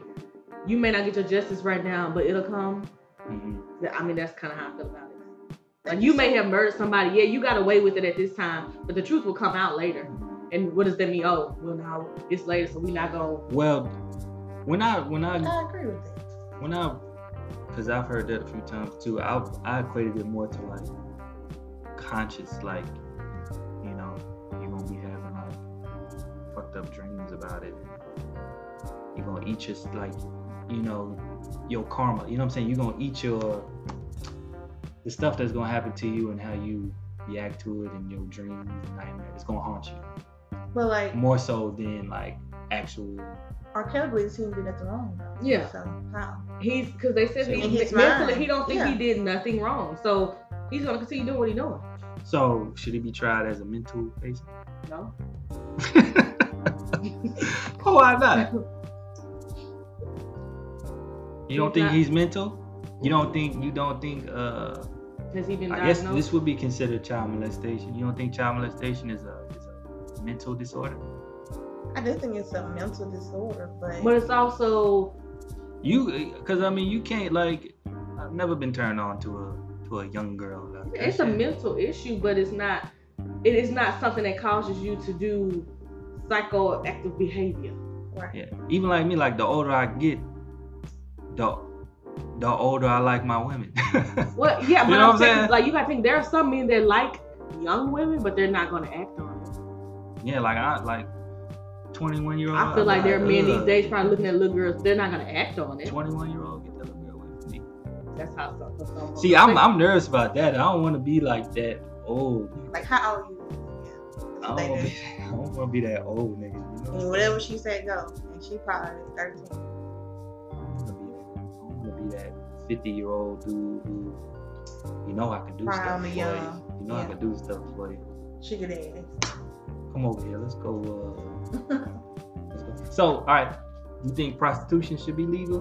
you may not get your justice right now, but it'll come. Mhm. I mean, that's kind of how I feel about it. Like, you may have murdered somebody. Yeah, you got away with it at this time, but the truth will come out later. And what does that mean? Oh, well, now it's later, so we're not going to. Well, when I when I I agree with that. when I, because I've heard that a few times too. I I equated it more to like conscious, like you know, you're gonna be having like fucked up dreams about it. You're gonna eat your like, you know, your karma. You know what I'm saying? You're gonna eat your the stuff that's gonna happen to you and how you react to it and your dreams and nightmares. It's gonna haunt you But like more so than like actual. R. Kelly believes he did nothing wrong. though. Yeah. So how? He's, because they said he, mentally, mind, he don't think yeah. he did nothing wrong. So he's going to continue doing what he's doing. So should he be tried as a mental patient? No? oh, why not? You don't He's think not- he's mental? You don't think you don't think uh Has he been I guess this would be considered child molestation. You don't think child molestation is a is a mental disorder? I do think it's a mental disorder, but, But it's also You cuz I mean you can't like I've never been turned on to a to a young girl. Like that it's a shit. mental issue, but it's not it is not something that causes you to do psychoactive behavior. Right. Yeah. Even like me, like the older I get, the the older I like my women. Mm-hmm. Well, yeah, You but know I'm what I'm saying, saying? like you gotta think there are some men that like young women, but they're not gonna act on it. yeah, like I like twenty one year old. I feel like there are men these days probably looking at little girls, they're not gonna act on it. Twenty one year old get that little girl away from me. That's how some. some See, I'm I'm nervous about that. I don't want to be like that old. Like how old you? I don't want to be. I don't want to be that old nigga. You know. And whatever she said go, and she probably 13. I to be that fifty year old dude who, you know, I can do Prime stuff for young. you. You know, I can do stuff for you. Sugar daddy. Come over here. Let's go. Uh, let's go. So, all right. You think prostitution should be legal?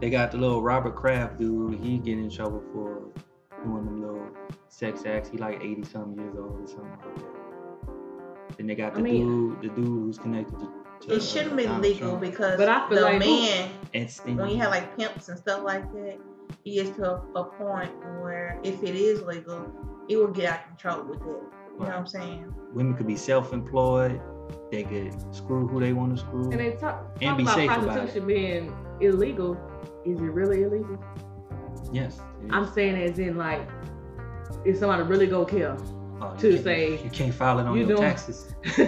They got the little Robert Kraft dude. He get in trouble for doing them little sex acts. He like eighty something years old or something like that. Then they got I the mean- dude, the dude who's connected to. To It shouldn't be Donald legal Trump. because But I feel the like man, Epstein. when you have like pimps and stuff like that, it gets to a, a point where if it is legal, it will get out of control with it. You know what I'm saying? women could be self-employed. They could screw who they want to screw. And they talk, And be about safe about prostitution being illegal. Is it really illegal? yes. it I'm saying as in like, if somebody really go kill. Oh, you to say, you can't file it on you your doing- taxes.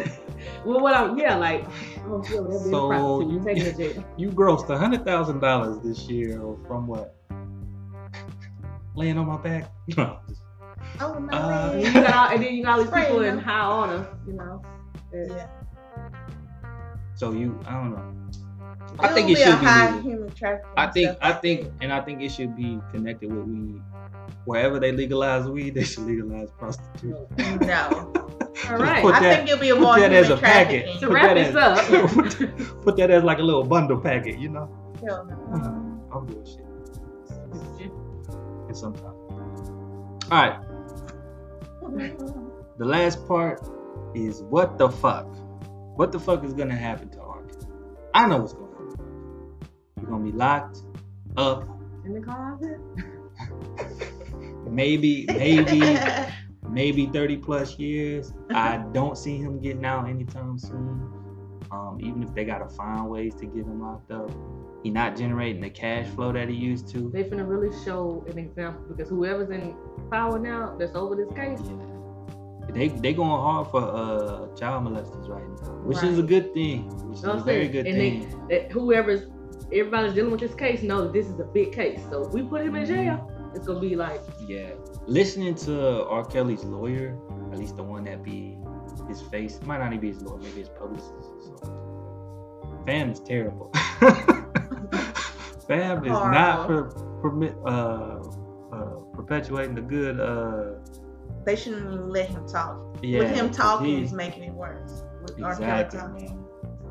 well, what I'm yeah like, oh yeah, well, that'd be So. You you- taking it to jail. You grossed a hundred thousand dollars this year from what? Laying on my back? No. Oh no. Uh, And, you got all, and then you got all these people in high honor, you know. yeah. So you, I don't know. I think will it be should a be high legal. human trafficking. I think, I think, and I think it should be connected with weed. Wherever they legalize weed, they should legalize prostitution. No. All right. Put I that- think it'll be a put more that human as a packet. trafficking. To Put wrap that this as- up. Put that as like a little bundle packet, you know? Hell no. I'm doing shit. And sometimes. All right. The last part is what the fuck? What the fuck is gonna happen to R. Kelly? I know what's gonna happen. You're gonna be locked up. in the closet. Maybe, maybe, maybe 30 plus years. I don't see him getting out anytime soon. Um, even if they gotta find ways to get him locked up, he not generating the cash flow that he used to. They finna really show an example because whoever's in power now that's over this case, Yeah. They they going hard for uh child molesters right now, which is a good thing. Which is know a very good and thing. they, that whoever's everybody's dealing with this case know that this is a big case. So if we put him in jail, it's gonna be like Yeah, listening to R. Kelly's lawyer, at least the one that be his face, might not even be his lawyer, maybe his publicist. Or something. Fam is terrible. Fam is not per, permit uh, uh, perpetuating the good. Uh, They shouldn't even let him talk. yeah, With him 'cause talking he- is making it worse. With R. Kelly Exactly. talking.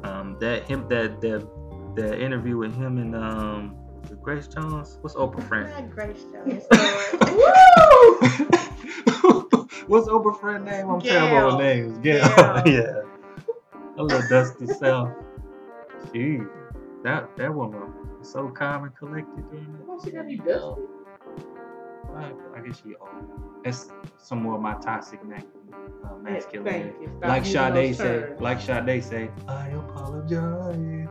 um, that him that the the interview with him and um, Grace Jones. What's Oprah friend? Not Grace Jones. Lord. What's Oprah friend name? I'm Gayle. terrible with names. Gayle. Gayle. yeah. A little dusty self. Gee, that that woman was so calm and collected. during that. why she gotta be dusty? I, I guess she old. That's some more of my toxic ma- uh, masculinity. Thank you. Like using Sade those say, terms. like Sade say, I apologize.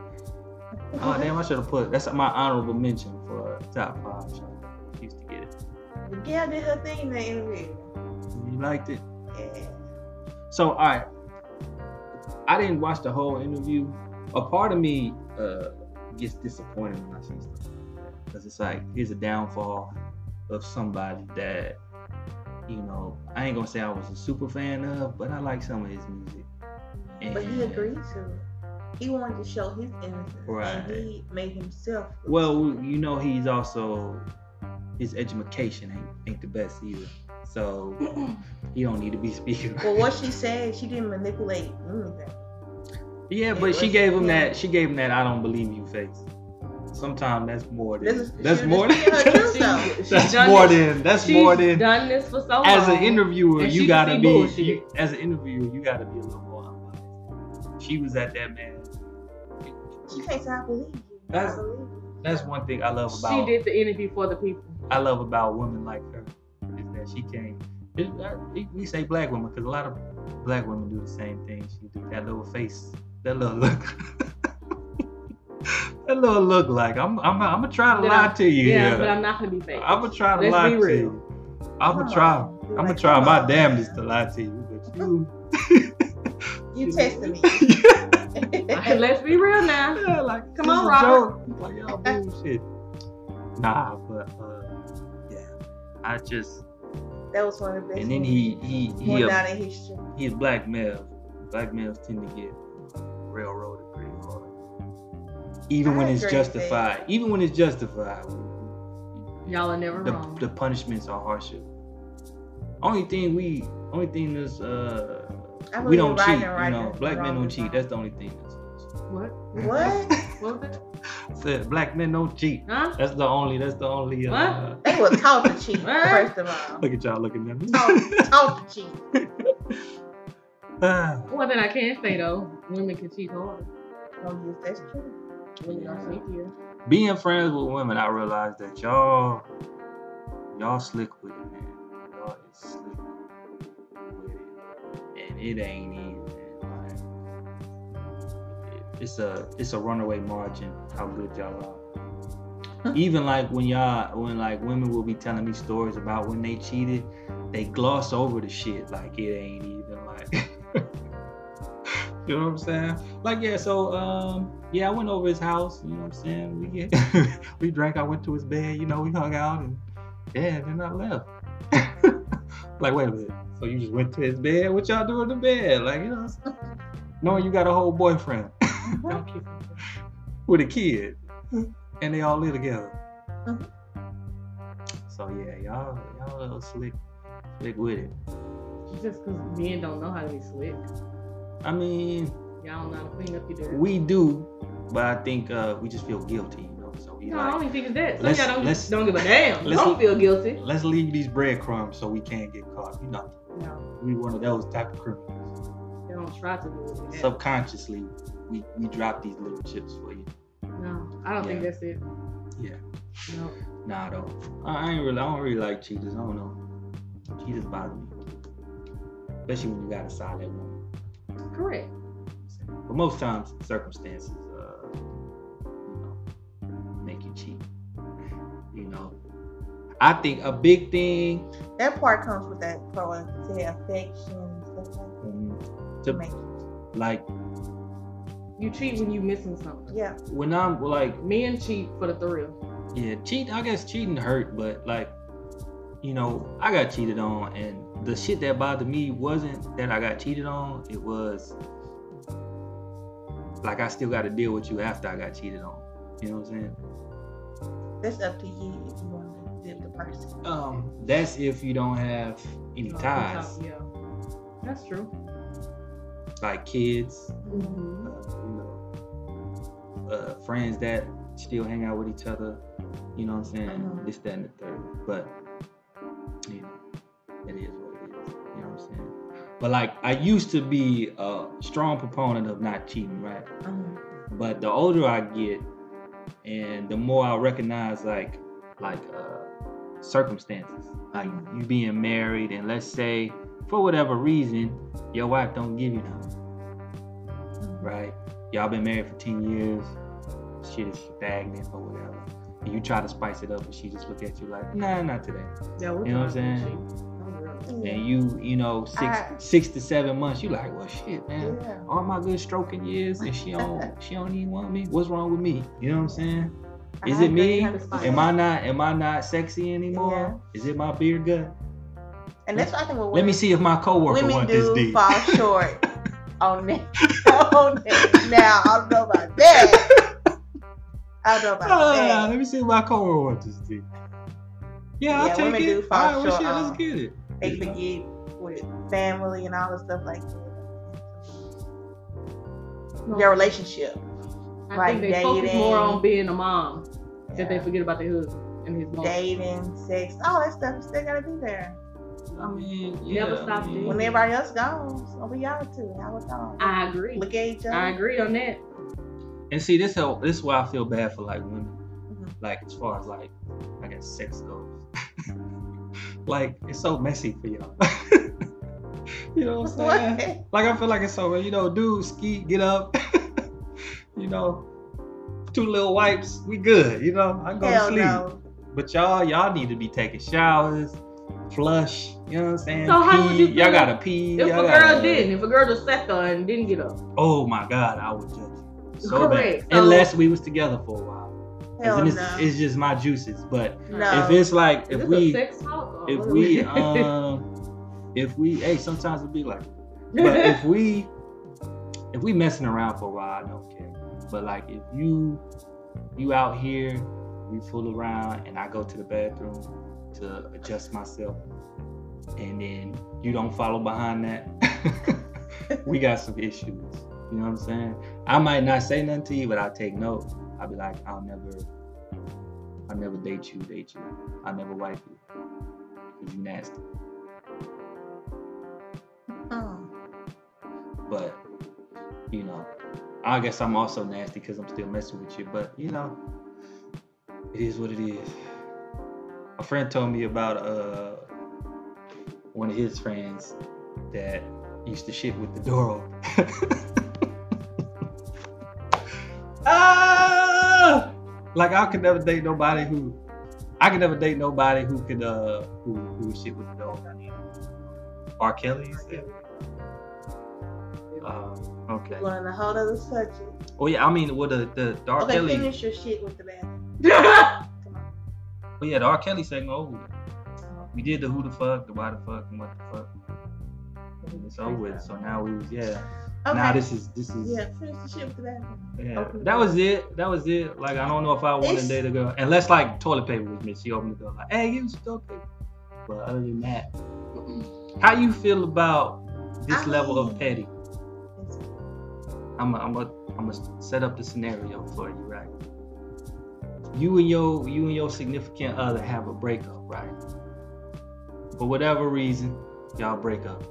Oh damn, I should have put that's my honorable mention for top five. She used to get it. Gayle did her thing in the interview. You liked it. Yeah. So, all right, I didn't watch the whole interview. A part of me uh, gets disappointed when I see stuff because it's like here's a downfall of somebody that you know I ain't gonna say I was a super fan of, but I like some of his music. But he agreed to. He wanted to show his innocence. Right. And he made himself. Well, you know he's also his education ain't ain't the best either, so he don't need to be speaking. Well, what she said, she didn't manipulate anything. Yeah, It but she gave him yeah. that. She gave him that. I don't believe you face. Sometimes that's more than. This is- that's more than. speaking She- though. she's that's more this- than. That's She's more than. done this for so long. As an interviewer, you gotta be. You, as an interviewer, you gotta be a little more unbiased. She was at that man. She can't say, I believe you. That's- I believe you. That's one thing I love about. She did the interview for the people. I love about women like her is that she came. It, I- we say black women because a lot of black women do the same thing. She do that little face, that little look. that little look like I'm I'm I'm gonna try to Then lie I'm- to you. Yeah, here. but I'm not gonna be fake. I'm gonna try to Let's lie be to you. I'm gonna try. on. I'm gonna like, try my on, damnedest to lie to you, but you. You tested me. Let's be real now. yeah, like Come on, a Robert. joke. Like y'all bullshit. Nah, but uh, yeah, I just that was one of the best. and then he he he going a, down in history. he's black male. Black males tend to get railroaded pretty hard, even I when it's agree with that. justified. Even when it's justified, Y'all are never the, wrong. the punishments are harsher. Only thing we, only thing that's uh, I we believe don't right cheat. and You right know, and black men wrong don't is cheat. wrong. That's the only thing. That's, what? What? What was? Said black men don't cheat. Huh? That's the only. That's the only. Uh, They were taught to cheat, What? first of all. look at y'all looking at me. Taught, taught to cheat. One thing I can say though, women can cheat hard. Oh, yes, that's true. Women are sneakier. Being friends with women, I realized that y'all, y'all slick with it, man. Y'all is slick with it, and it ain't even. It's a it's a runaway margin how good y'all are. even like when y'all when like women will be telling me stories about when they cheated, they gloss over the shit like it ain't even like. You know what I'm saying? Like yeah, so um yeah, I went over his house, you know what I'm saying? We get we drank, I went to his bed, you know, we hung out and yeah, then I left. like wait a minute. So you just went to his bed? What y'all do in the bed? Like, you know, knowing you got a whole boyfriend Don't kiss me. With a kid and they all live together. Mhm. So yeah, y'all y'all a little slick slick with it. Just because men don't know how to be slick. I mean, Y'all don't know how to clean up your dirt. we do, but I think uh we just feel guilty, you know. So we no, I like don't think it's that. Some y'all don't, let's- don't give a damn. Don't feel guilty. let's leave these breadcrumbs so we can't get caught. You know, No, we one of those type of criminals. they don't try to do it. Subconsciously, we we drop these little chips for you. No, I don't think that's it. Yeah. No. Nah, though. I I ain't really. I don't really like cheaters. I don't know. Cheaters bother me, especially when you got a solid one. Correct. But most times, circumstances, uh, you know, make you cheat. You know, I think a big thing That part comes with that part to affection and stuff like that. to To make it. like You cheat when you missing something. Yeah. when I'm like, Men cheat for the thrill. yeah, cheat. I guess cheating hurt, but like, you know, I got cheated on, and the shit that bothered me wasn't that I got cheated on. It was like I still got to deal with you after I got cheated on. You know what I'm saying? That's up to you if you want to deal with the person. Um, that's if you don't have any No, ties, Yeah. That's true. Like kids, Mm-hmm. uh, you know, uh, friends that still hang out with each other. You know what I'm saying? Mhm. This, that, and the third. But you know, it is what it is. You know what I'm saying? But like, I used to be a strong proponent of not cheating, right? Mhm. But the older I get, and the more I recognize like like uh, circumstances, like you being married, and let's say for whatever reason your wife don't give you nothing, Mhm. right? Y'all been married for ten years, shit is stagnant or whatever, and you try to spice it up, and she just look at you like, nah, not today. Yeah, we're You know what I'm saying? cheat. I'm real. Yeah. And you, you know, six I- six to seven months, you like, well, shit, man. Yeah. All my good stroking years, and she don't, she don't even want me. What's wrong with me? You know what I'm saying? Is I it me? Am I not? Am I not sexy anymore? Is it my beard gut? And that's what I think what Let me see if my coworker women want this do deep. fall short on that. on that. Now I don't know about that. I don't know about Ah, that. let me see if my coworker wants this deep. Yeah, I'll take women it. do fall All right, well, short shit, on- let's get it. They You know? forget with family and all the stuff like that. Your relationship. I like think they focus more on being a mom that they forget about their husband and his mom. Dating, sex, all that stuff still gotta be there. I mean, yeah, Never I stop mean. When everybody else goes, it's gonna be y'all two. Y'all gone. I agree. Look at each other. I agree on that. And see, this help. This is why I feel bad for like women. Mhm. Like as far as like, I guess sex goes. like it's so messy for y'all. You know what I'm saying? What? Like I feel like it's so you know, dude, ski, get up. you know, two little wipes, we good. You know, I go Hell to sleep. no. But y'all, y'all need to be taking showers, flush. You know what I'm saying? So how would pee. you Y'all gotta pee. If a y'all girl gotta- didn't, if a girl just sat there and didn't get up, Oh my God, I would judge you so Correct. bad. So- Unless we was together for a while. Hell then it's, no. it's just my juices. But no. if it's like if we a sex talk? Or if we um if we hey sometimes it'd be like but if we if we messing around for a while I don't care but like if you you out here we fool around and I go to the bathroom to adjust myself and then you don't follow behind that we got some issues you know what I'm saying I might not say nothing to you but I'll take note I'll be like I'll never I'll never date you date you I'll never wife you because you nasty Mm. But you know, I guess I'm also nasty because I'm still messing with you. But you know, it is what it is. A friend told me about uh one of his friends that used to shit with the door open. ah! Like I could never date nobody who I could never date nobody who could uh who who would shit with the door open. R. Kelly? Uh, okay. We're on a whole other subject. Oh yeah, I mean, well the the, R. Okay, Kelly, finish your shit with the bathroom. oh yeah, the R. Kelly segment over. We did the who the fuck, the why the fuck, and what the fuck. And it's over with. So now we was yeah. Okay. Now this is this is yeah, finish the shit with the bathroom. yeah. Open That was it. That was it. Like I don't know if I want to date a girl unless like toilet paper was missing. She opened the door like, hey, give me some toilet paper. But other than that, how you feel about this I level of petty? I'm a, I'm a, I'm gonna set up the scenario for you, right? You and your you and your significant other have a breakup, right? For whatever reason, y'all break up.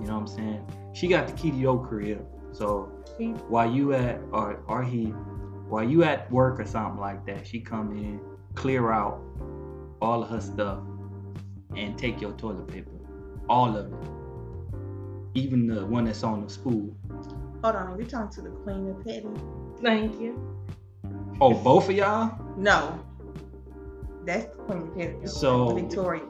You know what I'm saying? She got the key to your career. So She- while you at or or he, while you at work or something like that, she come in, clear out all of her stuff, and take your toilet paper, all of it, even the one that's on the spool. Hold on, you're talking to the queen of petty? Thank you. Oh, both of y'all? No. That's the queen of petty. So- Victoria.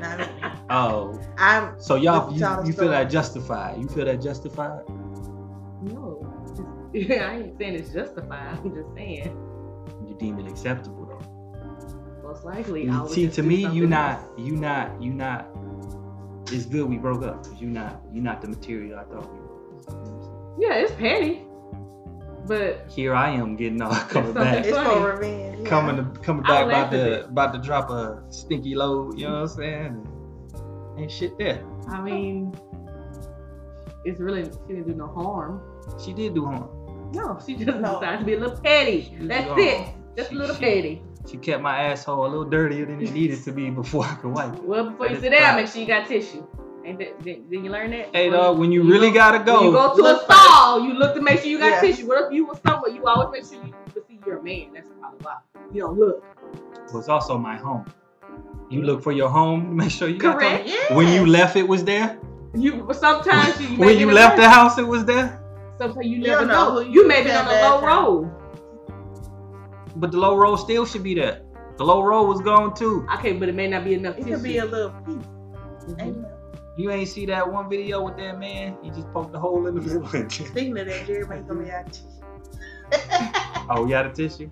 Not me. Oh, I'm so y'all, you, y'all feel still- that justified? You feel that justified? No. I ain't saying it's justified. I'm just saying. You deem it acceptable though. Most likely. I would See, to me, you something not, else. you not, you not. It's good we broke up because you not, you not the material I thought we were. Yeah, it's petty. But Here I am getting all coming something back, it's funny. for revenge. yeah. coming to, coming back about to about to drop a stinky load. You know what I'm saying? And shit there. I mean, it's really she didn't do no harm. She did do harm. No, she just No. decided to be a little petty. That's it. harm. Just She- a little she- petty. She kept my asshole a little dirtier than it needed to be before I could wipe it. Well, before you It's sit down, make sure you got tissue. Ain't that? Did, did you learn that? Hey dog, when you when really go- gotta go, When you go to look a stall, you look to make sure you got Yeah. tissue. What if you was somewhere? You always make sure you can see you're a man. That's probably why. You don't look. It's also my home. You look for your home to make sure you got Correct. Yes. the- When you left, it was there. You sometimes you, you when you left a the house, it was there. Sometimes you You never don't know know. You, you may be on found a low time. road. But the low road still should be there. The low road was gone too. Okay, but it may not be enough It tissue. could be a little piece. Mhm. Ain't it? You ain't see that one video with that man? He just poked the hole in the middle. Speaking of that, Jerry might gonna be out. oh, we out of tissue?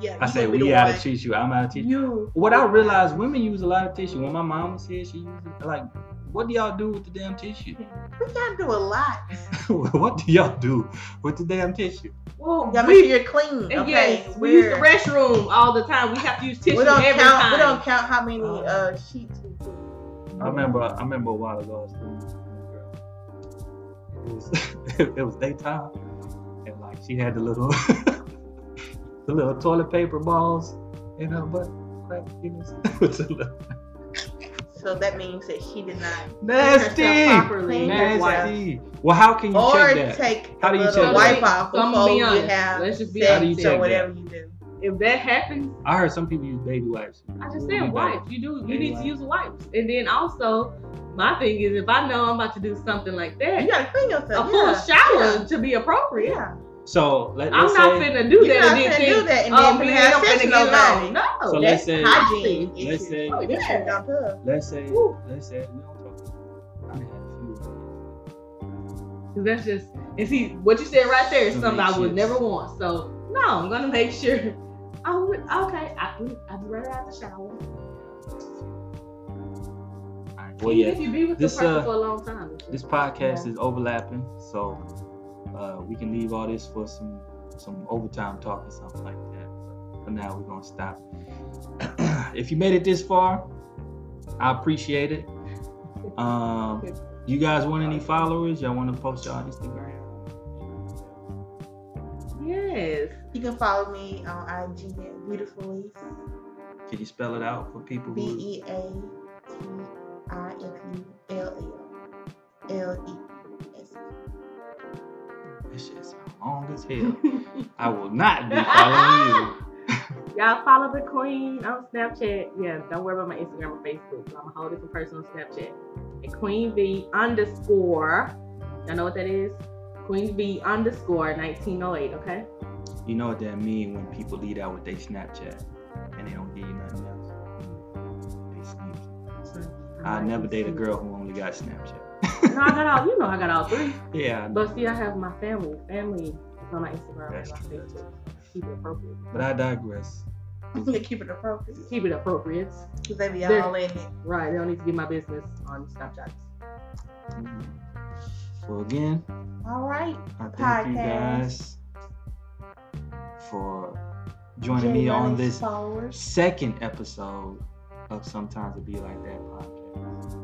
Yeah, I say said gonna we the out of tissue. I'm out of tissue. You. What I realized, women use a lot of tissue. When my mom was here, she used it. Like, what do y'all do with the damn tissue? We gotta do a lot. what do y'all do with the damn tissue? Well, You gotta make sure we, you're clean. Okay. yes, we use the restroom all the time. We have to use tissue we don't every count. time. We don't count how many Uh, uh, sheets we do. I remember. I remember a while ago. I was doing this with a girl. It was it was daytime, and like she had the little the little toilet paper balls in her butt. crack, you know, with the So that means that she did not. Nasty, properly. Nasty. Well, how can you Or check that? take How do you check wipe off So before you have Let's just be sex honest. How do you check or whatever you do. If that happens, I heard some people use baby wipes. I just Be said wipes. You do. You Baby need wipes. to use wipes. And then also, my thing is, if I know I'm about to do something like that, You gotta clean yourself. a full yeah. shower to be appropriate. Yeah. So let, I'm let's not say, finna do You're that not and then finna think, do that and oh, then man, have I'm sex with nobody. No, So that's let's say- hygiene. let's issues. say- oh, this shit got tough. let's say, Woo. let's say, we don't talk. I done had a that's just and see what you said right there is something I would never want. So no, I'm gonna make sure. Would okay. I I'd rather have the shower. Well, yeah, if you be with this, the person uh, for a long time. this podcast Yeah. is overlapping, so uh, we can leave all this for some some overtime talk or something like that. But for now, we're gonna stop. if you made it this far, I appreciate it. Um, you guys want any followers? Y'all want to post y'all Instagram? Yes. You can follow me on IG at beautifully Can you spell it out for people B who? E A T I F U L L L E S. This shit sound long as hell. I will not be following you. Y'all follow the queen on Snapchat. Yeah, don't worry about my Instagram or Facebook. I'm a whole different person on Snapchat. And Queen V underscore. Y'all know what that is? Queen V underscore 1908. Okay. You know what that mean when people lead out with their Snapchat and they don't give you nothing else. They sneaky. I never date a girl who only got Snapchat. no, I got all. You know, I got all three. yeah, I. But see, I have my family. Family is on my Instagram That's and my true. Facebook. Keep it appropriate. but I digress. to keep it appropriate. Keep it appropriate. Because they be There- all in it. Right. They don't need to get my business on Snapchat. Mhm. Well, again, All right. I thank you Podcast. guys for joining me on this followers. second episode of Sometimes It Be Like That podcast.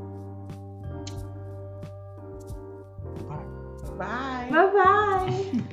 Bye. Bye. Bye bye.